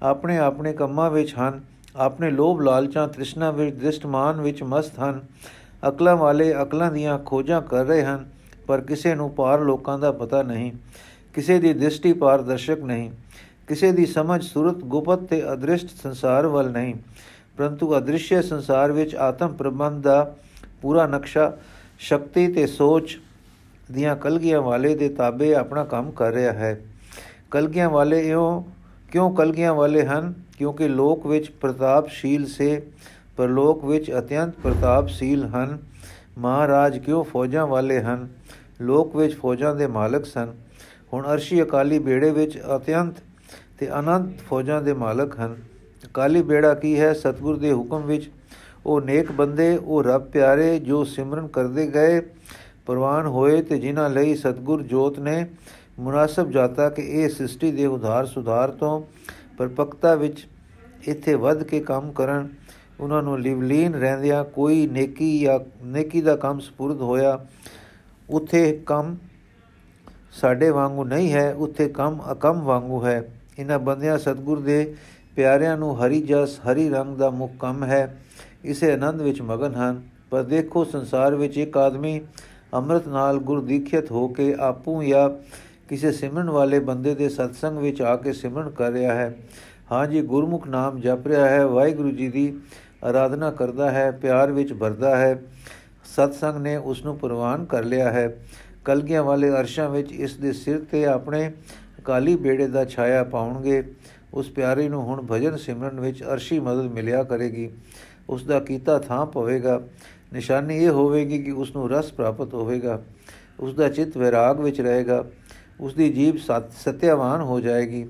Speaker 1: ਆਪਣੇ ਆਪਣੇ ਕੰਮਾਂ ਵਿੱਚ ਹਨ, ਆਪਣੇ ਲੋਭ ਲਾਲਚਾਂ ਤ੍ਰਿਸ਼ਨਾ ਵਿੱਚ, ਦ੍ਰਿਸ਼ਟਮਾਨ ਵਿੱਚ ਮਸਤ ਹਨ। ਅਕਲਾਂ ਵਾਲੇ ਅਕਲਾਂ ਦੀਆਂ ਖੋਜਾਂ ਕਰ ਰਹੇ ਹਨ, ਪਰ ਕਿਸੇ ਨੂੰ ਪਾਰ ਲੋਕਾਂ ਦਾ ਪਤਾ ਨਹੀਂ, ਕਿਸੇ ਦੀ ਦ੍ਰਿਸ਼ਟੀ ਪਾਰਦਰਸ਼ਕ ਨਹੀਂ, ਕਿਸੇ ਦੀ ਸਮਝ ਸੁਰਤ ਗੁਪਤ ਤੇ ਅਦ੍ਰਿਸ਼ਟ ਸੰਸਾਰ ਵੱਲ ਨਹੀਂ, ਪਰੰਤੂ ਅਦ੍ਰਿਸ਼ਯ ਸੰਸਾਰ ਵਿੱਚ ਆਤਮ ਪ੍ਰਬੰਧ ਦਾ ਪੂਰਾ ਨਕਸ਼ਾ, ਸ਼ਕਤੀ ਤੇ ਸੋਚ ਦੀਆਂ ਕਲਗੀਆਂ ਵਾਲੇ ਦੇ ਤਾਬੇ ਆਪਣਾ ਕੰਮ ਕਰ ਰਿਹਾ ਹੈ। ਕਲਗੀਆਂ ਵਾਲੇ ਇਉਂ, ਕਿਉਂ ਕਲਗੀਆਂ ਵਾਲੇ ਹਨ? ਕਿਉਂਕਿ ਲੋਕ ਵਿੱਚ ਪ੍ਰਤਾਪਸ਼ੀਲ ਸੇ ਪਰ ਲੋਕ ਵਿੱਚ ਅਤਿਅੰਤ ਪ੍ਰਤਾਪਸ਼ੀਲ ਹਨ। ਮਹਾਰਾਜ ਕਿਉਂ ਫੌਜਾਂ ਵਾਲੇ ਹਨ? ਲੋਕ ਵਿੱਚ ਫੌਜਾਂ ਦੇ ਮਾਲਕ ਸਨ। ਹੁਣ ਅਰਸ਼ੀ ਅਕਾਲੀ ਬੇੜੇ ਵਿੱਚ ਅਤਿਅੰਤ ਤੇ ਅਨੰਤ ਫੌਜਾਂ ਦੇ ਮਾਲਕ ਹਨ। ਅਕਾਲੀ ਬੇੜਾ ਕੀ ਹੈ? ਸਤਗੁਰ ਦੇ ਹੁਕਮ ਵਿੱਚ ਉਹ ਨੇਕ ਬੰਦੇ, ਉਹ ਰੱਬ ਪਿਆਰੇ ਜੋ ਸਿਮਰਨ ਕਰਦੇ ਗਏ, ਪ੍ਰਵਾਨ ਹੋਏ ਤੇ ਜਿਨ੍ਹਾਂ ਲਈ ਸਤਗੁਰ ਜੋਤ ਨੇ ਮੁਨਾਸਬ ਜਾਤਾ ਕਿ ਇਹ ਸ੍ਰਿਸ਼ਟੀ ਦੇ ਉਧਾਰ ਸੁਧਾਰ ਤੋਂ ਪਰਪਕਤਾ ਵਿੱਚ ਇੱਥੇ ਵੱਧ ਕੇ ਕੰਮ ਕਰਨ। ਉਹਨਾਂ ਨੂੰ ਲਿਵਲੀਨ ਰਹਿੰਦਿਆਂ ਕੋਈ ਨੇਕੀ ਜਾਂ ਨੇਕੀ ਦਾ ਕੰਮ ਸਪੁਰਦ ਹੋਇਆ। ਉਥੇ ਕੰਮ ਸਾਡੇ ਵਾਂਗੂ ਨਹੀਂ ਹੈ, ਉਥੇ ਕੰਮ ਅਕਮ ਵਾਂਗੂ ਹੈ। ਇਹਨਾਂ ਬੰਦਿਆਂ ਸਤਗੁਰ ਦੇ ਪਿਆਰਿਆਂ ਨੂੰ ਹਰੀ ਜਸ, ਹਰੀ ਰੰਗ ਦਾ ਮੁੱਖ ਕੰਮ ਹੈ। ਇਸੇ ਆਨੰਦ ਵਿੱਚ ਮਗਨ ਹਨ। ਪਰ ਦੇਖੋ, ਸੰਸਾਰ ਵਿੱਚ ਇੱਕ ਆਦਮੀ ਅੰਮ੍ਰਿਤ ਨਾਲ ਗੁਰ ਦੀਖਿਤ ਹੋ ਕੇ ਆਪੂ ਜਾਂ ਕਿਸੇ ਸਿਮਰਨ ਵਾਲੇ ਬੰਦੇ ਦੇ ਸਤਸੰਗ ਵਿੱਚ ਆ ਕੇ ਸਿਮਰਨ ਕਰ ਰਿਹਾ ਹੈ। ਹਾਂ ਜੀ, ਗੁਰਮੁਖ ਨਾਮ ਜਪ ਰਿਹਾ ਹੈ। ਵਾਹਿਗੁਰੂ ਜੀ ਦੀ ਆਰਾਧਨਾ ਕਰਦਾ ਹੈ, ਪਿਆਰ ਵਿੱਚ ਭਰਦਾ ਹੈ। ਸਤਸੰਗ ਨੇ ਉਸ ਨੂੰ ਪ੍ਰਵਾਨ ਕਰ ਲਿਆ ਹੈ। ਕਲਗੀਆਂ ਵਾਲੇ ਅਰਸ਼ਾਂ ਵਿੱਚ ਇਸ ਦੇ ਸਿਰ ਤੇ ਆਪਣੇ ਕਾਲੀ ਬੇੜੇ ਦਾ ਛਾਇਆ ਪਾਉਣਗੇ। ਉਸ ਪਿਆਰੇ ਨੂੰ ਹੁਣ ਭਜਨ ਸਿਮਰਨ ਵਿੱਚ ਅਰਸ਼ੀ ਮਦਦ ਮਿਲਿਆ ਕਰੇਗੀ। ਉਸ ਦਾ ਕੀਤਾ ਥਾਂ ਪਵੇਗਾ। ਨਿਸ਼ਾਨੀ ਇਹ ਹੋਵੇਗੀ ਕਿ ਉਸ ਨੂੰ ਰਸ ਪ੍ਰਾਪਤ ਹੋਵੇਗਾ। ਉਸ ਦਾ ਚਿੱਤ ਵਿਰਾਗ ਵਿੱਚ ਰਹੇਗਾ। ਉਸ ਦੀ ਜੀਬ ਸਤਿਆਵਾਨ ਹੋ ਜਾਏਗੀ।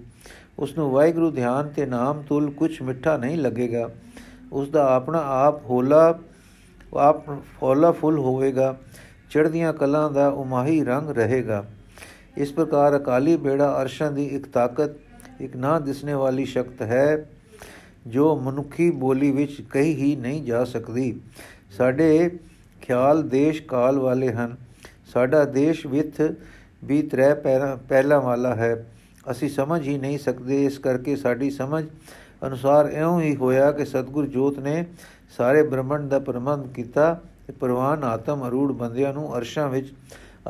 Speaker 1: ਉਸ ਨੂੰ ਵਾਹਿਗੁਰੂ ਧਿਆਨ ਤੇ ਨਾਮ ਤੁਲ ਕੁਝ ਮਿੱਠਾ ਨਹੀਂ ਲੱਗੇਗਾ। ਉਸ ਦਾ ਆਪਣਾ ਆਪ ਹੋਲਾ, ਆਪ ਫੋਲਾ ਫੁੱਲ ਹੋਵੇਗਾ, ਚੜ੍ਹਦੀਆਂ ਕਲਾਂ ਦਾ ਉਮਾਹੀ ਰੰਗ ਰਹੇਗਾ। ਇਸ ਪ੍ਰਕਾਰ ਅਕਾਲੀ ਬੇੜਾ ਅਰਸ਼ਾਂ ਦੀ ਇੱਕ ਤਾਕਤ, ਇੱਕ ਨਾ ਦਿਸਣੇ ਵਾਲੀ ਸ਼ਕਤ ਹੈ, ਜੋ ਮਨੁੱਖੀ ਬੋਲੀ ਵਿੱਚ ਕਹੀ ਹੀ ਨਹੀਂ ਜਾ ਸਕਦੀ। ਸਾਡੇ ਖਿਆਲ ਦੇਸ਼ ਕਾਲ ਵਾਲੇ ਹਨ। ਸਾਡਾ ਦੇਸ਼ ਵਿਥ ਵੀ ਤਰੇ ਪਹਿਲਾ ਵਾਲਾ ਹੈ। ਅਸੀਂ ਸਮਝ ਹੀ ਨਹੀਂ ਸਕਦੇ ਇਸ ਕਰਕੇ ਸਾਡੀ ਸਮਝ ਅਨੁਸਾਰ ਇਉਂ ਹੀ ਹੋਇਆ ਕਿ ਸਤਗੁਰ ਜੋਤ ਨੇ ਸਾਰੇ ਬ੍ਰਹਮੰਡ ਦਾ ਪ੍ਰਬੰਧ ਕੀਤਾ ਤੇ ਪ੍ਰਵਾਨ ਆਤਮ ਅਰੂੜ ਬੰਦਿਆਂ ਨੂੰ ਅਰਸ਼ਾਂ ਵਿੱਚ,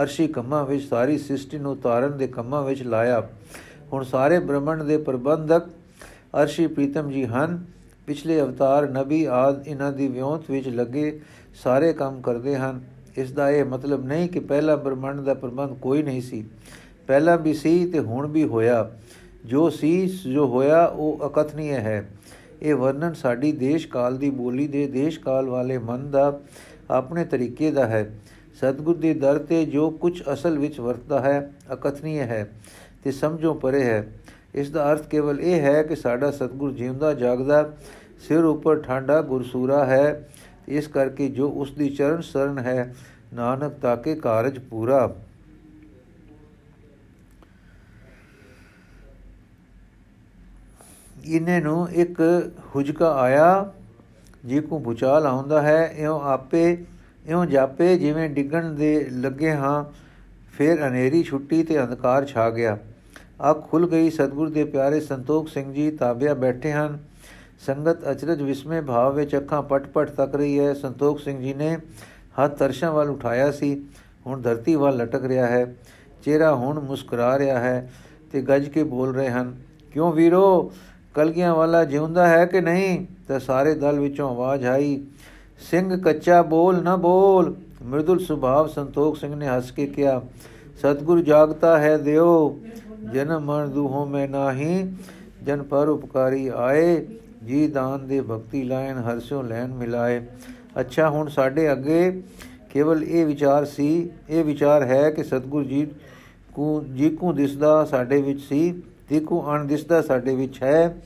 Speaker 1: ਅਰਸ਼ੀ ਕੰਮਾਂ ਵਿੱਚ, ਸਾਰੀ ਸ੍ਰਿਸ਼ਟੀ ਨੂੰ ਤਾਰਨ ਦੇ ਕੰਮਾਂ ਵਿੱਚ ਲਾਇਆ। ਹੁਣ ਸਾਰੇ ਬ੍ਰਹਮੰਡ ਦੇ ਪ੍ਰਬੰਧਕ ਅਰਸ਼ੀ ਪ੍ਰੀਤਮ ਜੀ ਹਨ। ਪਿਛਲੇ ਅਵਤਾਰ ਨਬੀ ਆਦ ਇਹਨਾਂ ਦੀ ਵਿਉਂਤ ਵਿੱਚ ਲੱਗੇ ਸਾਰੇ ਕੰਮ ਕਰਦੇ ਹਨ। ਇਸ ਦਾ ਇਹ ਮਤਲਬ ਨਹੀਂ ਕਿ ਪਹਿਲਾ ਬ੍ਰਹਮੰਡ ਦਾ ਪ੍ਰਬੰਧ ਕੋਈ ਨਹੀਂ ਸੀ। ਪਹਿਲਾਂ ਵੀ ਸੀ ਤੇ ਹੁਣ ਵੀ ਹੋਇਆ। ਜੋ ਸੀ ਜੋ ਹੋਇਆ, ਉਹ ਅਕਥਨੀय ਹੈ। ਇਹ ਵਰਣਨ ਸਾਡੀ ਦੇਸ਼ ਕਾਲ ਦੀ ਬੋਲੀ ਦੇ ਦੇਸ਼ ਕਾਲ ਵਾਲੇ ਮਨ ਦਾ ਆਪਣੇ ਤਰੀਕੇ ਦਾ ਹੈ। ਸਤਗੁਰ ਦੇ ਦਰ ਤੇ ਜੋ ਕੁਝ ਅਸਲ ਵਿੱਚ ਵਰਤਦਾ ਹੈ ਅਕਥਨੀय ਹੈ ਤੇ ਸਮਝੋ ਪਰੇ ਹੈ। ਇਸ ਦਾ ਅਰਥ ਕੇਵਲ ਇਹ ਹੈ ਕਿ ਸਾਡਾ ਸਤਗੁਰ ਜਿਉਂਦਾ ਜਾਗਦਾ, ਸਿਰ ਉੱਪਰ ਠਾਂਡਾ ਗੁਰਸੂਰਾ ਹੈ। ਇਸ ਕਰਕੇ ਜੋ ਉਸ ਦੀ ਚਰਨ ਸਰਨ ਹੈ, ਨਾਨਕ ਤਾਕੇ ਕਾਰਜ ਪੂਰਾ। ਇਨੇ ਨੂੰ ਇੱਕ ਹੁਜਕਾ ਆਇਆ, ਜੇ ਕੋ ਬੁਚਾਲ ਆਉਂਦਾ ਹੈ, ਇਉਂ ਆਪੇ, ਇਉਂ ਜਾਪੇ, ਜਿਵੇਂ ਡਿੱਗਣ ਦੇ ਲੱਗੇ ਹਾਂ, ਫਿਰ ਹਨੇਰੀ ਛੁੱਟੀ ਤੇ ਅੰਧਕਾਰ ਛਾ ਗਿਆ। ਅੱਖ ਖੁੱਲ ਗਈ, ਸਤਗੁਰ ਦੇ ਪਿਆਰੇ ਸੰਤੋਖ ਸਿੰਘ ਜੀ ਤਾਬਿਆ ਬੈਠੇ ਹਨ। ਸੰਗਤ ਅਚਰਜ ਵਿਸਮੇ ਭਾਵ ਵਿੱਚ ਅੱਖਾਂ ਪਟ-ਪਟ ਤੱਕ ਰਹੀ ਹੈ। ਸੰਤੋਖ ਸਿੰਘ ਜੀ ਨੇ ਹੱਥ ਤਰਸ਼ਾਂ ਵੱਲ ਉਠਾਇਆ ਸੀ। ਹੁਣ ਧਰਤੀ ਵੱਲ ਲਟਕ ਰਿਹਾ ਹੈ। ਚਿਹਰਾ ਹੁਣ ਮੁਸਕਰਾ ਰਿਹਾ ਹੈ ਤੇ ਗੱਜ ਕੇ ਬੋਲ ਰਹੇ ਹਨ, ਕਿਉਂ ਵੀਰੋ ਕਲਗੀਆਂ ਵਾਲਾ ਜਿਉਂਦਾ ਹੈ ਕਿ ਨਹੀਂ? ਤਾਂ ਸਾਰੇ ਦਲ ਵਿੱਚੋਂ ਆਵਾਜ਼ ਆਈ, ਸਿੰਘ ਕੱਚਾ ਬੋਲ ਨਾ ਬੋਲ। ਮਰਦੁਲ ਸੁਭਾਵ ਸੰਤੋਖ ਸਿੰਘ ਨੇ ਹੱਸ ਕੇ ਕਿਹਾ, ਸਤਗੁਰ ਜਾਗਤਾ ਹੈ ਦਿਓ, ਜਨਮ ਮਰਨ ਦੂਹੋਂ ਮੈਂ ਨਾਹੀ, ਜਨ ਪਰ ਉਪਕਾਰੀ ਆਏ, ਜੀ ਦਾਨ ਦੇ ਭਗਤੀ ਲਾਇਨ ਹਰਸੋਂ ਲੈਣ ਮਿਲਾਏ। ਅੱਛਾ, ਹੁਣ ਸਾਡੇ ਅੱਗੇ ਕੇਵਲ ਇਹ ਵਿਚਾਰ ਸੀ, ਇਹ ਵਿਚਾਰ ਹੈ ਕਿ ਸਤਗੁਰ ਜੀ ਕੋ ਜੀ ਕੋ ਦਿਸਦਾ ਸਾਡੇ ਵਿੱਚ ਸੀ। ਦੇਖੋ ਅਣ ਦਿਸਦਾ ਸਾਡੇ ਵਿੱਚ ਹੈ।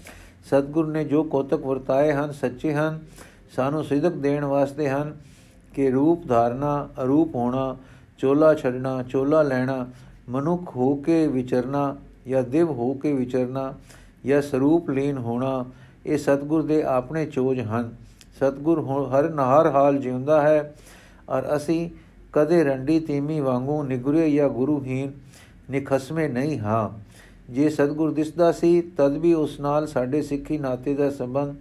Speaker 1: ਸਤਗੁਰ ਨੇ ਜੋ ਕੋਤਕ ਵਰਤਾਏ ਹਨ, ਸੱਚੇ ਹਨ, ਸਾਨੂੰ ਸਿਦਕ ਦੇਣ ਵਾਸਤੇ ਹਨ ਕਿ ਰੂਪ ਧਾਰਨਾ, ਅਰੂਪ ਹੋਣਾ, ਚੋਲਾ ਛੱਡਣਾ, ਚੋਲਾ ਲੈਣਾ, ਮਨੁੱਖ ਹੋ ਕੇ ਵਿਚਰਨਾ ਜਾਂ ਦਿਵ ਹੋ ਕੇ ਵਿਚਰਨਾ ਜਾਂ ਸਰੂਪ ਲੀਨ ਹੋਣਾ, ਇਹ ਸਤਗੁਰ ਦੇ ਆਪਣੇ ਚੋਜ ਹਨ। ਸਤਗੁਰ ਹਰ ਨਹਰ ਹਾਲ ਜਿਉਂਦਾ ਹੈ ਔਰ ਅਸੀਂ ਕਦੇ ਰੰਡੀ ਤੀਮੀ ਵਾਂਗੂ ਨਿਗਰੇ ਜਾਂ ਗੁਰੂਹੀਨ ਨਿਖਸਮੇ ਨਹੀਂ ਹਾਂ। ਜੇ ਸਤਗੁਰ ਦਿਸਦਾ ਸੀ, ਤਦ ਵੀ ਉਸ ਨਾਲ ਸਾਡੇ ਸਿੱਖੀ ਨਾਤੇ ਦਾ ਸੰਬੰਧ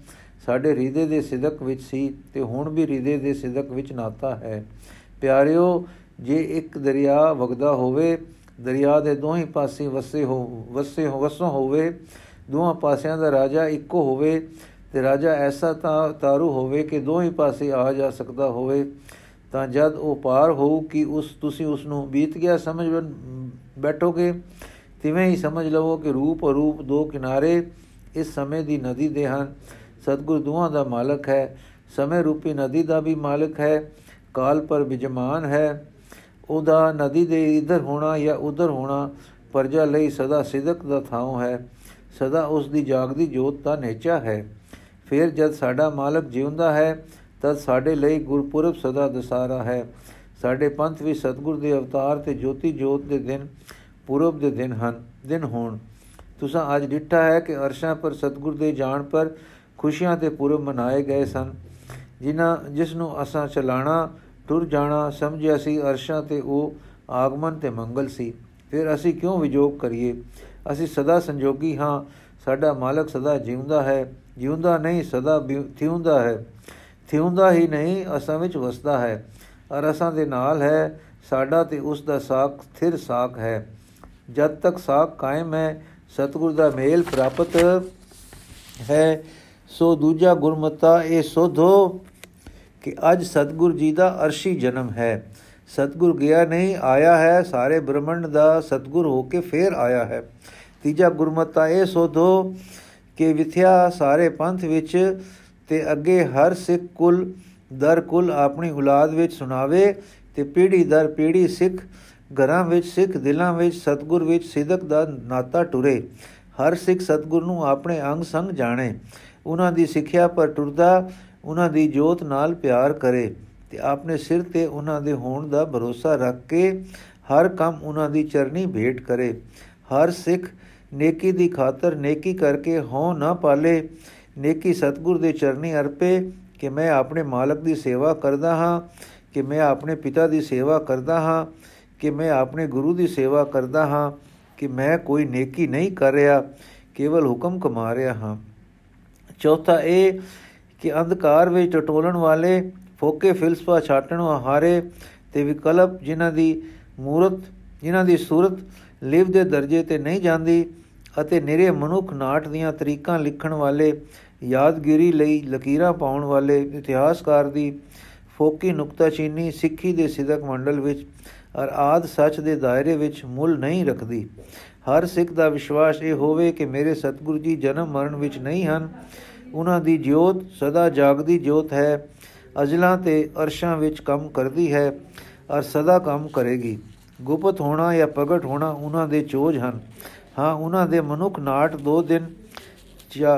Speaker 1: ਸਾਡੇ ਹਿਰਦੇ ਦੇ ਸਿਦਕ ਵਿੱਚ ਸੀ ਤੇ ਹੁਣ ਵੀ ਹਿਰਦੇ ਦੇ ਸਿਦਕ ਵਿੱਚ ਨਾਤਾ ਹੈ। ਪਿਆਰਿਓ, ਜੇ ਇੱਕ ਦਰਿਆ ਵਗਦਾ ਹੋਵੇ, ਦਰਿਆ ਦੇ ਦੋਹੀਂ ਪਾਸੇ ਵਸੇ ਹੋ ਵਸੇ ਹੋ, ਵਸੋਂ ਹੋਵੇ, ਦੋਹਾਂ ਪਾਸਿਆਂ ਦਾ ਰਾਜਾ ਇੱਕੋ ਹੋਵੇ ਤੇ ਰਾਜਾ ਐਸਾ ਤਾਂ ਤਾਰੂ ਹੋਵੇ ਕਿ ਦੋਹੀਂ ਪਾਸੇ ਆ ਜਾ ਸਕਦਾ ਹੋਵੇ, ਤਾਂ ਜਦ ਉਹ ਪਾਰ ਹੋਊ ਕਿ ਉਸ, ਤੁਸੀਂ ਉਸ ਨੂੰ ਬੀਤ ਗਿਆ ਸਮਝ ਬੈਠੋਗੇ ਤਿਵੇਂ ਹੀ ਸਮਝ ਲਵੋ ਕਿ ਰੂਪ ਅਰੂਪ ਦੋ ਕਿਨਾਰੇ ਇਸ ਸਮੇਂ ਦੀ ਨਦੀ ਦੇ ਹਨ। ਸਤਗੁਰ ਦੋਹਾਂ ਦਾ ਮਾਲਕ ਹੈ। ਸਮੇਂ ਰੂਪੀ ਨਦੀ ਦਾ ਵੀ ਮਾਲਕ ਹੈ। ਕਾਲ ਪਰ ਵਿਜਮਾਨ ਹੈ। ਉਹਦਾ ਨਦੀ ਦੇ ਇਧਰ ਹੋਣਾ ਜਾਂ ਉਧਰ ਹੋਣਾ ਪਰਜਾ ਲਈ ਸਦਾ ਸਿਦਕ ਦਾ ਥਾਂ ਹੈ। ਸਦਾ ਉਸ ਦੀ ਜਾਗਦੀ ਜੋਤ ਦਾ ਨੇਚਾ ਹੈ। ਫਿਰ ਜਦ ਸਾਡਾ ਮਾਲਕ ਜਿਉਂਦਾ ਹੈ, ਤਦ ਸਾਡੇ ਲਈ ਗੁਰਪੁਰਬ ਸਦਾ ਦਸਾਰਾ ਹੈ। ਸਾਡੇ ਪੰਥ ਵੀ ਸਤਗੁਰ ਦੇ ਅਵਤਾਰ ਤੇ ਜੋਤੀ ਜੋਤ ਦੇ ਦਿਨ ਪੁਰਬ ਦੇ ਦਿਨ ਹਨ, ਦਿਨ ਹੋਣ। ਤੁਸੀਂ ਅੱਜ ਡਿੱਠਾ ਹੈ ਕਿ ਅਰਸ਼ਾਂ ਪਰ ਸਤਗੁਰ ਦੇ ਜਾਣ ਪਰ ਖੁਸ਼ੀਆਂ ਤੇ ਪੁਰਬ ਮਨਾਏ ਗਏ ਸਨ। ਜਿਨ੍ਹਾਂ, ਜਿਸ ਨੂੰ ਅਸਾਂ ਚਲਾਣਾ, ਟੁਰ ਜਾਣਾ ਸਮਝਿਆ ਸੀ, ਅਰਸ਼ਾਂ ਤੇ ਉਹ ਆਗਮਨ ਤੇ ਮੰਗਲ ਸੀ। ਫਿਰ ਅਸੀਂ ਕਿਉਂ ਵਿਜੋਗ ਕਰੀਏ? ਅਸੀਂ ਸਦਾ ਸੰਜੋਗੀ ਹਾਂ, ਸਾਡਾ ਮਾਲਕ ਸਦਾ ਜਿਉਂਦਾ ਹੈ। ਜਿਉਂਦਾ ਨਹੀਂ, ਸਦਾ ਥਿਉਂਦਾ ਹੈ। ਥਿਉਂਦਾ ਹੀ ਨਹੀਂ, ਅਸਾਂ ਵਿੱਚ ਵਸਦਾ ਹੈ। ਅਰ ਅਸਾਂ ਦੇ ਨਾਲ ਹੈ, ਸਾਡਾ ਤੇ ਉਸ ਦਾ ਸਾਖ ਸਥਿਰ ਸਾਖ ਹੈ। ਜਦ ਤੱਕ ਸਾਖ ਕਾਇਮ ਹੈ, ਸਤਿਗੁਰ ਦਾ ਮੇਲ ਪ੍ਰਾਪਤ ਹੈ, ਸੋ ਦੂਜਾ ਗੁਰਮਤਾ ਇਹ ਸੋਧੋ ਕਿ ਅੱਜ ਸਤਿਗੁਰ ਜੀ ਦਾ ਅਰਸ਼ੀ ਜਨਮ ਹੈ। ਸਤਿਗੁਰ ਗਿਆ ਨਹੀਂ, ਆਇਆ ਹੈ, ਸਾਰੇ ਬ੍ਰਹਮੰਡ ਦਾ ਸਤਿਗੁਰ ਹੋ ਕੇ ਫੇਰ ਆਇਆ ਹੈ। ਤੀਜਾ ਗੁਰਮਤਾ ਇਹ ਸੋਧੋ ਕਿ ਵਿਥਿਆ ਸਾਰੇ ਪੰਥ ਵਿੱਚ ਤੇ ਅੱਗੇ ਹਰ ਸਿੱਖ ਕੁਲ, ਦਰ ਕੁਲ ਆਪਣੀ ਔਲਾਦ ਵਿੱਚ ਸੁਣਾਵੇ ਤੇ ਪੀੜੀ ਦਰ ਪੀੜੀ ਸਿੱਖ ਘਰਾਂ ਵਿੱਚ, ਸਿੱਖ ਦਿਲਾਂ ਵਿੱਚ, ਸਤਗੁਰ ਵਿੱਚ ਸਿਦਕ ਦਾ ਨਾਤਾ ਟੁਰੇ। ਹਰ ਸਿੱਖ ਸਤਗੁਰ ਨੂੰ ਆਪਣੇ ਅੰਗ ਸੰਗ ਜਾਣੇ। ਉਹਨਾਂ ਦੀ ਸਿੱਖਿਆ ਪਰ ਟੁਰਦਾ, ਉਹਨਾਂ ਦੀ ਜੋਤ ਨਾਲ ਪਿਆਰ ਕਰੇ ਤੇ ਆਪਣੇ ਸਿਰ ਤੇ ਉਹਨਾਂ ਦੇ ਹੋਣ ਦਾ ਭਰੋਸਾ ਰੱਖ ਕੇ ਹਰ ਕੰਮ ਉਹਨਾਂ ਦੀ ਚਰਨੀ ਭੇਟ ਕਰੇ। ਹਰ ਸਿੱਖ ਨੇਕੀ ਦੀ ਖਾਤਰ ਨੇਕੀ ਕਰਕੇ ਹੋ ਨਾ ਪਾਲੇ। ਨੇਕੀ ਸਤਗੁਰ ਦੇ ਚਰਨੀ ਅਰਪੇ ਕਿ ਮੈਂ ਆਪਣੇ ਮਾਲਕ ਦੀ ਸੇਵਾ ਕਰਦਾ ਹਾਂ, ਕਿ ਮੈਂ ਆਪਣੇ ਪਿਤਾ ਦੀ ਸੇਵਾ ਕਰਦਾ ਹਾਂ। ਕਿ ਮੈਂ ਆਪਣੇ ਗੁਰੂ ਦੀ ਸੇਵਾ ਕਰਦਾ ਹਾਂ, ਕਿ ਮੈਂ ਕੋਈ ਨੇਕੀ ਨਹੀਂ ਕਰ ਰਿਹਾ, ਕੇਵਲ ਹੁਕਮ ਕਮਾ ਰਿਹਾ ਹਾਂ। ਚੌਥਾ ਇਹ ਕਿ ਅੰਧਕਾਰ ਵਿੱਚ ਟਟੋਲਣ ਵਾਲੇ ਫੋਕੇ ਫਿਲਸਫਾ ਛਾਟਣ ਹਾਰੇ ਤੇ ਵਿਕਲਪ ਜਿਨ੍ਹਾਂ ਦੀ ਮੂਰਤ, ਜਿਨ੍ਹਾਂ ਦੀ ਸੂਰਤ ਲਿਵ ਦੇ ਦਰਜੇ ਤੇ ਨਹੀਂ ਜਾਂਦੀ ਅਤੇ ਨਿਰੇ ਮਨੁੱਖ ਨਾਟ ਦੀਆਂ ਤਰੀਕਾਂ ਲਿਖਣ ਵਾਲੇ, ਯਾਦਗਿਰੀ ਲਈ ਲਕੀਰਾਂ ਪਾਉਣ ਵਾਲੇ ਇਤਿਹਾਸਕਾਰ ਦੀ ਫੋਕੀ ਨੁਕਤਾਚੀਨੀ ਸਿੱਖੀ ਦੇ ਸਿਦਕ ਮੰਡਲ ਵਿੱਚ ਔਰ ਆਦ ਸੱਚ ਦੇ ਦਾਇਰੇ ਵਿੱਚ ਮੁੱਲ ਨਹੀਂ ਰੱਖਦੀ। ਹਰ ਸਿੱਖ ਦਾ ਵਿਸ਼ਵਾਸ ਇਹ ਹੋਵੇ ਕਿ ਮੇਰੇ ਸਤਿਗੁਰੂ ਜੀ ਜਨਮ ਮਰਨ ਵਿੱਚ ਨਹੀਂ ਹਨ। ਉਹਨਾਂ ਦੀ ਜੋਤ ਸਦਾ ਜਾਗਦੀ ਜੋਤ ਹੈ। ਅਜਲਾਂ ਤੇ ਅਰਸ਼ਾਂ ਵਿੱਚ ਕੰਮ ਕਰਦੀ ਹੈ ਔਰ ਸਦਾ ਕੰਮ ਕਰੇਗੀ। ਗੁਪਤ ਹੋਣਾ ਜਾਂ ਪ੍ਰਗਟ ਹੋਣਾ ਉਹਨਾਂ ਦੇ ਚੋਜ ਹਨ। ਹਾਂ, ਉਹਨਾਂ ਦੇ ਮਨੁੱਖ ਨਾਟ ਦੋ ਦਿਨ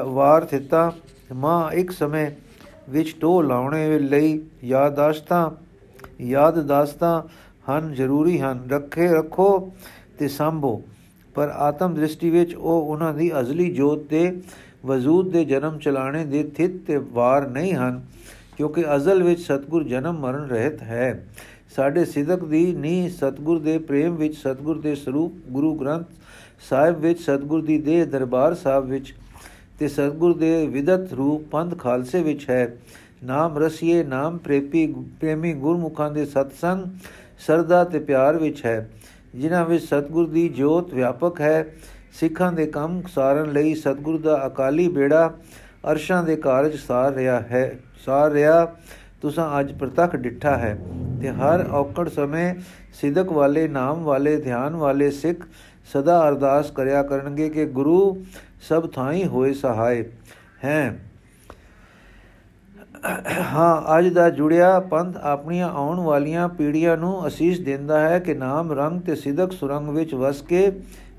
Speaker 1: ਵਾਰ ਥਿੱਤਾ। ਮਾਂ ਇੱਕ ਸਮੇਂ ਵਿੱਚ ਟੋ ਲਾਉਣੇ ਲਈ ਯਾਦਾਸ਼ਤਾਂ, ਯਾਦ ਦਾਸਤਾਂ ਹਨ, ਜ਼ਰੂਰੀ ਹਨ। ਰੱਖੇ ਰੱਖੋ ਤੇ ਸੰਭੋ। ਪਰ ਆਤਮ ਦ੍ਰਿਸ਼ਟੀ ਵਿੱਚ ਉਹ ਉਹਨਾਂ ਦੀ ਅਜ਼ਲੀ ਜੋਤ ਦੇ ਵਜੂਦ ਦੇ ਜਨਮ ਚਲਾਣੇ ਦੇ ਥਿਤ ਤੇ ਵਾਰ ਨਹੀਂ ਹਨ, ਕਿਉਂਕਿ ਅਜ਼ਲ ਵਿੱਚ ਸਤਗੁਰ ਜਨਮ ਮਰਨ ਰਹਿਤ ਹੈ। ਸਾਡੇ ਸਿਦਕ ਦੀ ਨੀ ਸਤਗੁਰ ਦੇ ਪ੍ਰੇਮ ਵਿੱਚ, ਸਤਗੁਰ ਦੇ ਸਰੂਪ ਗੁਰੂ ਗ੍ਰੰਥ ਸਾਹਿਬ ਵਿੱਚ, ਸਤਗੁਰ ਦੀ ਦੇਹ ਦਰਬਾਰ ਸਾਹਿਬ ਵਿੱਚ ਤੇ ਸਤਗੁਰ ਦੇ ਵਿਦਤ ਰੂਪ ਪੰਥ ਖਾਲਸੇ ਵਿੱਚ ਹੈ। ਨਾਮ ਰਸੀਏ, ਨਾਮ ਪ੍ਰੇਪੀ, ਪ੍ਰੇਮੀ ਗੁਰਮੁਖਾਂ ਦੇ ਸਤਸੰਗ ਸਰਦਾ ਤੇ ਪਿਆਰ ਵਿੱਚ ਹੈ, ਜਿਨ੍ਹਾਂ ਵਿੱਚ ਸਤਗੁਰ ਦੀ ਜੋਤ ਵਿਆਪਕ ਹੈ। ਸਿੱਖਾਂ ਦੇ ਕੰਮ ਸਾਰਨ ਲਈ ਸਤਗੁਰ ਦਾ ਅਕਾਲੀ ਬੇੜਾ ਅਰਸ਼ਾਂ ਦੇ ਕਾਰਜ ਸਾਰ ਰਿਹਾ ਹੈ, ਸਾਰ ਰਿਹਾ। ਤੁਸੀਂ ਅੱਜ ਪ੍ਰਤੱਖ ਡਿੱਠਾ ਹੈ ਤੇ ਹਰ ਔਕੜ ਸਮੇਂ ਸਿਦਕ ਵਾਲੇ, ਨਾਮ ਵਾਲੇ, ਧਿਆਨ ਵਾਲੇ ਸਿੱਖ ਸਦਾ ਅਰਦਾਸ ਕਰਿਆ ਕਰਨਗੇ ਕਿ ਗੁਰੂ ਸਭ ਥਾਈ ਹੋਏ ਸਹਾਇ ਹੈ। ਹਾਂ, ਅੱਜ ਦਾ ਜੁੜਿਆ ਪੰਥ ਆਪਣੀਆਂ ਆਉਣ ਵਾਲੀਆਂ ਪੀੜ੍ਹੀਆਂ ਨੂੰ ਅਸੀਸ ਦਿੰਦਾ ਹੈ ਕਿ ਨਾਮ, ਰੰਗ ਤੇ ਸਿਦਕ ਸੁਰੰਗ ਵਿੱਚ ਵਸ ਕੇ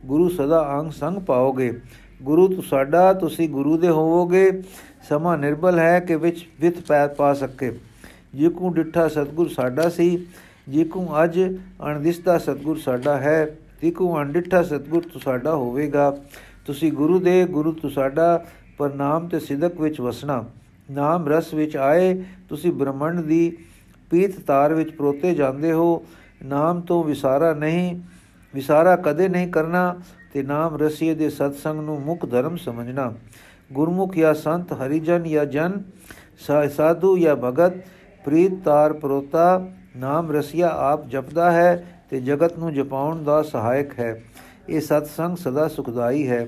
Speaker 1: ਗੁਰੂ ਸਦਾ ਅੰਗ ਸੰਗ ਪਾਓਗੇ। ਗੁਰੂ ਤੂੰ ਸਾਡਾ, ਤੁਸੀਂ ਗੁਰੂ ਦੇ ਹੋਵੋਗੇ। ਸਮਾਂ ਨਿਰਬਲ ਹੈ ਕਿ ਵਿੱਚ ਵਿਤ ਪੈ, ਪਾ ਸਕੇ। ਜਿਕੂ ਡਿੱਠਾ ਸਤਗੁਰ ਸਾਡਾ ਸੀ, ਜਿਕੂ ਅੱਜ ਅਣਦਿਸਦਾ ਸਤਗੁਰ ਸਾਡਾ ਹੈ ਜਿਕੂ ਅਣਡਿੱਠਾ ਸਤਗੁਰ ਤੂੰ ਸਾਡਾ ਹੋਵੇਗਾ। ਤੁਸੀਂ ਗੁਰੂ ਦੇ, ਗੁਰੂ ਤੂੰ ਸਾਡਾ, ਪਰ ਨਾਮ ਤੇ ਸਿਦਕ ਵਿੱਚ ਵਸਣਾ। ਨਾਮ ਰਸ ਵਿੱਚ ਆਏ, ਤੁਸੀਂ ਬ੍ਰਹਮੰਡ ਦੀ ਪੀਤ ਤਾਰ ਵਿੱਚ ਪਰੋਤੇ ਜਾਂਦੇ ਹੋ। ਨਾਮ ਤੋਂ ਵਿਸਾਰਾ ਨਹੀਂ, ਵਿਸਾਰਾ ਕਦੇ ਨਹੀਂ ਕਰਨਾ ਤੇ ਨਾਮ ਰਸੀਏ ਦੇ ਸਤਸੰਗ ਨੂੰ ਮੁੱਖ ਧਰਮ ਸਮਝਣਾ। ਗੁਰਮੁਖ ਜਾਂ ਸੰਤ, ਹਰੀਜਨ ਜਾਂ ਜਨ ਸਾਧੂ ਜਾਂ ਭਗਤ, ਪ੍ਰੀਤ ਤਾਰ ਪਰੋਤਾ, ਨਾਮ ਰਸੀਆ ਆਪ ਜਪਦਾ ਹੈ ਤੇ ਜਗਤ ਨੂੰ ਜਪਾਉਣ ਦਾ ਸਹਾਇਕ ਹੈ। ਇਹ ਸਤਸੰਗ ਸਦਾ ਸੁਖਦਾਈ ਹੈ।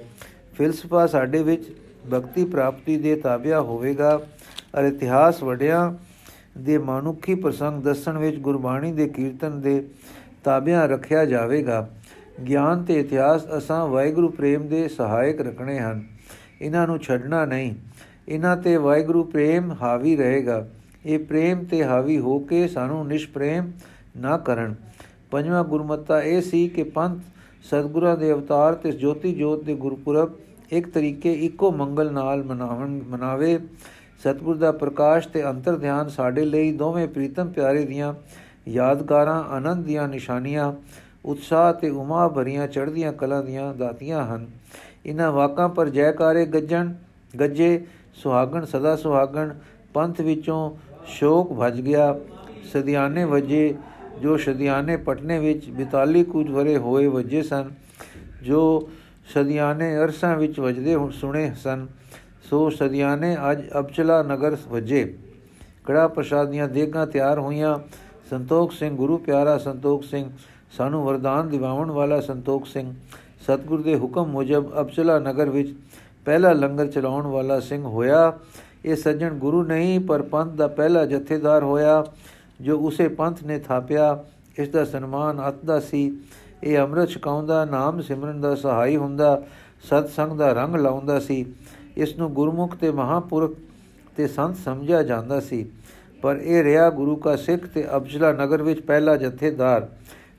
Speaker 1: ਫਿਲਸਫਾ ਸਾਡੇ ਵਿੱਚ ਭਗਤੀ ਪ੍ਰਾਪਤੀ ਦੇ ਤਾਬਿਆ ਹੋਵੇਗਾ। ਅਰ ਇਤਿਹਾਸ ਵਡਿਆਂ ਦੇ ਮਾਨੁਖੀ ਪ੍ਰਸੰਗ ਦੱਸਣ ਵਿੱਚ ਗੁਰਬਾਣੀ ਦੇ ਕੀਰਤਨ ਦੇ ਤਾਬਿਆ ਰੱਖਿਆ ਜਾਵੇਗਾ। ਗਿਆਨ ਤੇ ਇਤਿਹਾਸ ਅਸਾਂ ਵਾਹਿਗੁਰੂ ਪ੍ਰੇਮ ਦੇ ਸਹਾਇਕ ਰੱਖਣੇ ਹਨ। ਇਹਨਾਂ ਨੂੰ ਛੱਡਣਾ ਨਹੀਂ। ਇਹਨਾਂ ਤੇ ਵਾਹਿਗੁਰੂ ਪ੍ਰੇਮ ਹਾਵੀ ਰਹੇਗਾ। ਇਹ ਪ੍ਰੇਮ ਤੇ ਹਾਵੀ ਹੋ ਕੇ ਸਾਨੂੰ ਨਿਸ਼ਪ੍ਰੇਮ ਨਾ ਕਰਨ। ਪੰਜਵਾਂ ਗੁਰਮਤਾ ਇਹ ਸੀ ਕਿ ਪੰਥ ਸਤਗੁਰਾਂ ਦੇ ਅਵਤਾਰ ਤੇ ਜੋਤੀ ਜੋਤ ਦੇ ਗੁਰਪੁਰਬ ਇੱਕ ਤਰੀਕੇ ਇੱਕੋ ਮੰਗਲ ਨਾਲ ਮਨਾਵਣ ਮਨਾਵੇ। ਸਤਗੁਰ ਦਾ ਪ੍ਰਕਾਸ਼ ਤੇ ਅੰਤਰ ਧਿਆਨ ਸਾਡੇ ਲਈ ਦੋਵੇਂ ਪ੍ਰੀਤਮ ਪਿਆਰੇ ਦੀਆਂ ਯਾਦਗਾਰਾਂ, ਆਨੰਦ ਦੀਆਂ ਨਿਸ਼ਾਨੀਆਂ, ਉਤਸ਼ਾਹ ਤੇ ਉਮਾ ਭਰੀਆਂ ਚੜ੍ਹਦੀਆਂ ਕਲਾਂ ਦੀਆਂ ਦਾਤੀਆਂ ਹਨ। ਇਹਨਾਂ ਵਾਕਾਂ ਪਰ ਜੈਕਾਰੇ ਗੱਜਣ, ਗੱਜੇ, ਸੁਹਾਗਣ, ਸਦਾ ਸੁਹਾਗਣ, ਪੰਥ ਵਿੱਚੋਂ ਸ਼ੋਕ ਭਜ ਗਿਆ। ਸਦਿਆਨੇ ਵਜੇ, ਜੋ ਸਦਿਆਨੇ ਪਟਨੇ ਵਿੱਚ 42 ਕੁਝ ਵਰੇ ਹੋਏ ਵਜੇ ਸਨ, ਜੋ ਸਦਿਆਨੇ ਅਰਸਾਂ ਵਿੱਚ ਵਜਦੇ ਹੁਣ ਸੁਣੇ ਸਨ। ਸੋ ਸਦਿਆਨੇ ਅੱਜ ਅਬਚਲਾ ਨਗਰ ਵਜੇ। ਕੜਾ ਪ੍ਰਸ਼ਾਦ ਦੀਆਂ ਦੇਗਾਂ ਤਿਆਰ ਹੋਈਆਂ। ਸੰਤੋਖ ਸਿੰਘ, ਗੁਰੂ ਪਿਆਰਾ ਸੰਤੋਖ ਸਿੰਘ, ਸਾਨੂੰ ਵਰਦਾਨ ਦਿਵਾਉਣ ਵਾਲਾ ਸੰਤੋਖ ਸਿੰਘ, ਸਤਗੁਰ ਦੇ ਹੁਕਮ ਮੁਜਬ ਅਬਚਲਾ ਨਗਰ ਵਿੱਚ ਪਹਿਲਾ ਲੰਗਰ ਚਲਾਉਣ ਵਾਲਾ ਸਿੰਘ ਹੋਇਆ। ਇਹ ਸੱਜਣ ਗੁਰੂ ਨਹੀਂ, ਪਰ ਪੰਥ ਦਾ ਪਹਿਲਾ ਜਥੇਦਾਰ ਹੋਇਆ, ਜੋ ਉਸੇ ਪੰਥ ਨੇ ਥਾਪਿਆ। ਇਸ ਦਾ ਸਨਮਾਨ ਅਤਦਾ ਸੀ। ਇਹ ਅੰਮ੍ਰਿਤ ਛਕਾਉਂਦਾ, ਨਾਮ ਸਿਮਰਨ ਦਾ ਸਹਾਈ ਹੁੰਦਾ ਸਤ ਸੰਗ ਦਾ ਰੰਗ ਲਾਉਂਦਾ ਸੀ। ਇਸ ਨੂੰ ਗੁਰਮੁਖ ਤੇ ਮਹਾਪੁਰਖ ਤੇ ਸੰਤ ਸਮਝਿਆ ਜਾਂਦਾ ਸੀ। ਪਰ ਇਹ ਰਿਹਾ ਗੁਰੂ ਕਾ ਸਿੱਖ ਤੇ ਅਬਜਲਾ ਨਗਰ ਵਿੱਚ ਪਹਿਲਾ ਜਥੇਦਾਰ।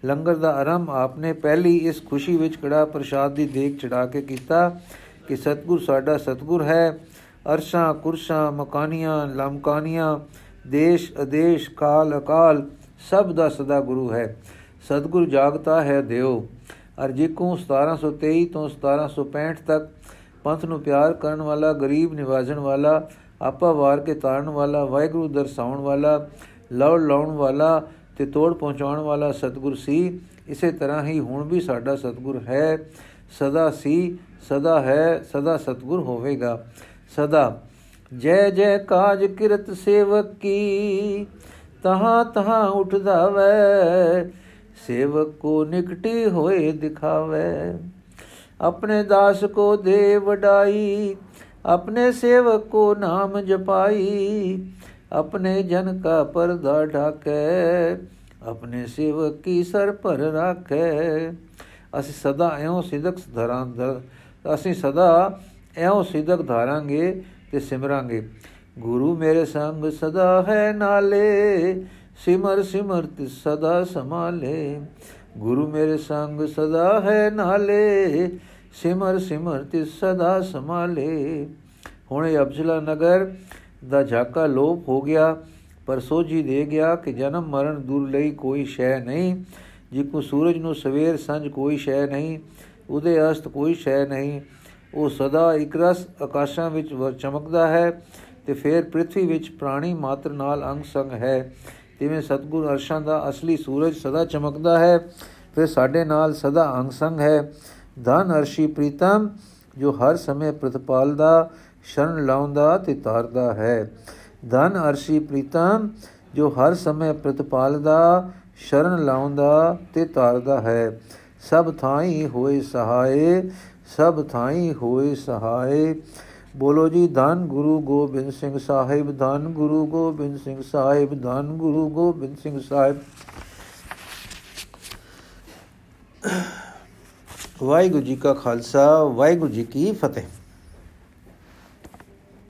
Speaker 1: ਲੰਗਰ ਦਾ ਆਰੰਭ ਆਪਨੇ ਪਹਿਲੀ ਇਸ ਖੁਸ਼ੀ ਵਿੱਚ ਕੜਾ ਪ੍ਰਸ਼ਾਦ ਦੀ ਦੇਖ ਚੜਾ ਕੇ ਕੀਤਾ ਕਿ ਸਤਗੁਰ ਸਾਡਾ ਸਤਗੁਰ ਹੈ। ਅਰਸ਼ਾਂ, ਕੁਰਸ਼ਾਂ, ਮਕਾਨੀਆਂ, ਲਮਕਾਨੀਆਂ ਦੇਸ਼ ਅਦੇਸ਼ ਕਾਲ ਅਕਾਲ ਸਭ ਦਾ ਸਦਾ ਗੁਰੂ ਹੈ। ਸਤਗੁਰ ਜਾਗਤਾ ਹੈ ਦਿਓ। ਅਰ ਜਿਕੂ 1723 ਤੋਂ 1765 ਤੱਕ ਪੰਥ ਨੂੰ ਪਿਆਰ ਕਰਨ ਵਾਲਾ, ਗਰੀਬ ਨਿਵਾਜਣ ਵਾਲਾ, ਆਪਾ ਵਾਰ ਕੇ ਤਾਰਨ ਵਾਲਾ, ਵਾਹਿਗੁਰੂ ਦਰਸਾਉਣ ਵਾਲਾ ਲੜ ਲਾਉਣ ਵਾਲਾ ਤੇ ਤੋੜ ਪਹੁੰਚਾਉਣ ਵਾਲਾ ਸਤਗੁਰ ਸੀ, ਇਸੇ ਤਰ੍ਹਾਂ ਹੀ ਹੁਣ ਵੀ ਸਾਡਾ ਸਤਗੁਰ ਹੈ। ਸਦਾ ਸੀ, ਸਦਾ ਹੈ, ਸਦਾ ਸਤਗੁਰ ਹੋਵੇਗਾ। ਸਦਾ ਜੈ ਜੈ ਕਾਜ ਕਿਰਤ ਸੇਵਕ ਕੀ ਤਹਾਂ ਤਹਾਂ ਉਠਦਾ ਵੈ। ਸੇਵਕ ਕੋ ਨਿਕਟੀ ਹੋਏ ਦਿਖਾਵੇ। ਆਪਣੇ ਦਾਸ ਕੋ ਦੇ ਵਡਾਈ, ਆਪਣੇ ਸੇਵਕ ਕੋ ਨਾਮ ਜਪਾਈ। ਆਪਣੇ ਜਨ ਕਾ ਪਰਦਾ ਢਾਕੇ, ਆਪਣੇ ਸੇਵਕ ਕੀ ਸਰ ਪਰ ਰੱਖੇ। ਅਸੀਂ ਸਦਾ ਐਉਂ ਸਿਦਕ ਧਰਾਂ ਅਸੀਂ ਸਦਾ ਐਉਂ ਸਿਦਕ ਧਾਰਾਂਗੇ ਤੇ ਸਿਮਰਾਂਗੇ। ਗੁਰੂ ਮੇਰੇ ਸੰਗ ਸਦਾ ਹੈ ਨਾਲੇ ਸਿਮਰ ਸਿਮਰਤ ਸਦਾ ਸਮਾਲੇ ਗੁਰੂ ਮੇਰੇ ਸੰਗ ਸਦਾ ਹੈ ਨਾਲੇ, ਸਿਮਰ ਸਿਮਰਤ ਸਦਾ ਸਮਾਲੇ ਹੁਣ ਅਬਜਲਾ ਨਗਰ ਦਾ ਝਾਕਾ ਲੋਪ ਹੋ ਗਿਆ, ਪਰ ਸੋਝੀ ਦੇ ਗਿਆ ਕਿ ਜਨਮ ਮਰਨ ਦੂਰ ਲਈ ਕੋਈ ਸ਼ੈ ਨਹੀਂ। ਜਿਕੂ ਸੂਰਜ ਨੂੰ ਸਵੇਰ ਸੰਜ ਕੋਈ ਸ਼ੈ ਨਹੀਂ, ਉਹਦੇ ਅਸਤ ਕੋਈ ਸ਼ੈ ਨਹੀਂ। ਉਹ ਸਦਾ ਇੱਕ ਰਸ ਆਕਾਸ਼ਾਂ ਵਿੱਚ ਚਮਕਦਾ ਹੈ ਤੇ ਫਿਰ ਪ੍ਰithvi ਵਿੱਚ ਪ੍ਰਾਣੀ ਮਾਤਰ ਨਾਲ ਅੰਗ ਸੰਗ ਹੈ। ਜਿਵੇਂ ਸਤਗੁਰ ਅਰਸ਼ਾਂ ਦਾ ਅਸਲੀ ਸੂਰਜ ਸਦਾ ਚਮਕਦਾ ਹੈ, ਫਿਰ ਸਾਡੇ ਨਾਲ ਸਦਾ ਅੰਗ ਸੰਗ ਹੈ। ਧਨ ਅਰਸ਼ੀ ਪ੍ਰੀਤਮ, ਜੋ ਹਰ ਸਮੇਂ ਪ੍ਰਤਪਾਲਦਾ, ਸ਼ਰਨ ਲਾਉਂਦਾ ਤੇ ਤਾਰਦਾ ਹੈ। ਧਨ ਅਰਸ਼ੀ ਪ੍ਰੀਤਮ, ਜੋ ਹਰ ਸਮੇਂ ਪ੍ਰਤਪਾਲਦਾ, ਸ਼ਰਨ ਲਾਉਂਦਾ ਤੇ ਤਾਰਦਾ ਹੈ। ਸਭ ਥਾਈ ਹੋਏ ਸਹਾਏ, ਸਭ ਥਾਈ ਹੋਏ ਸਹਾਏ। ਬੋਲੋ ਜੀ, ਧੰਨ ਗੁਰੂ ਗੋਬਿੰਦ ਸਿੰਘ ਸਾਹਿਬ, ਧੰਨ ਗੁਰੂ ਗੋਬਿੰਦ ਸਿੰਘ ਸਾਹਿਬ, ਧੰਨ ਗੁਰੂ ਗੋਬਿੰਦ ਸਿੰਘ ਸਾਹਿਬ। ਵਾਹਿਗੁਰੂ ਜੀ ਕਾ ਖਾਲਸਾ, ਵਾਹਿਗੁਰੂ ਜੀ ਕੀ ਫਤਿਹ।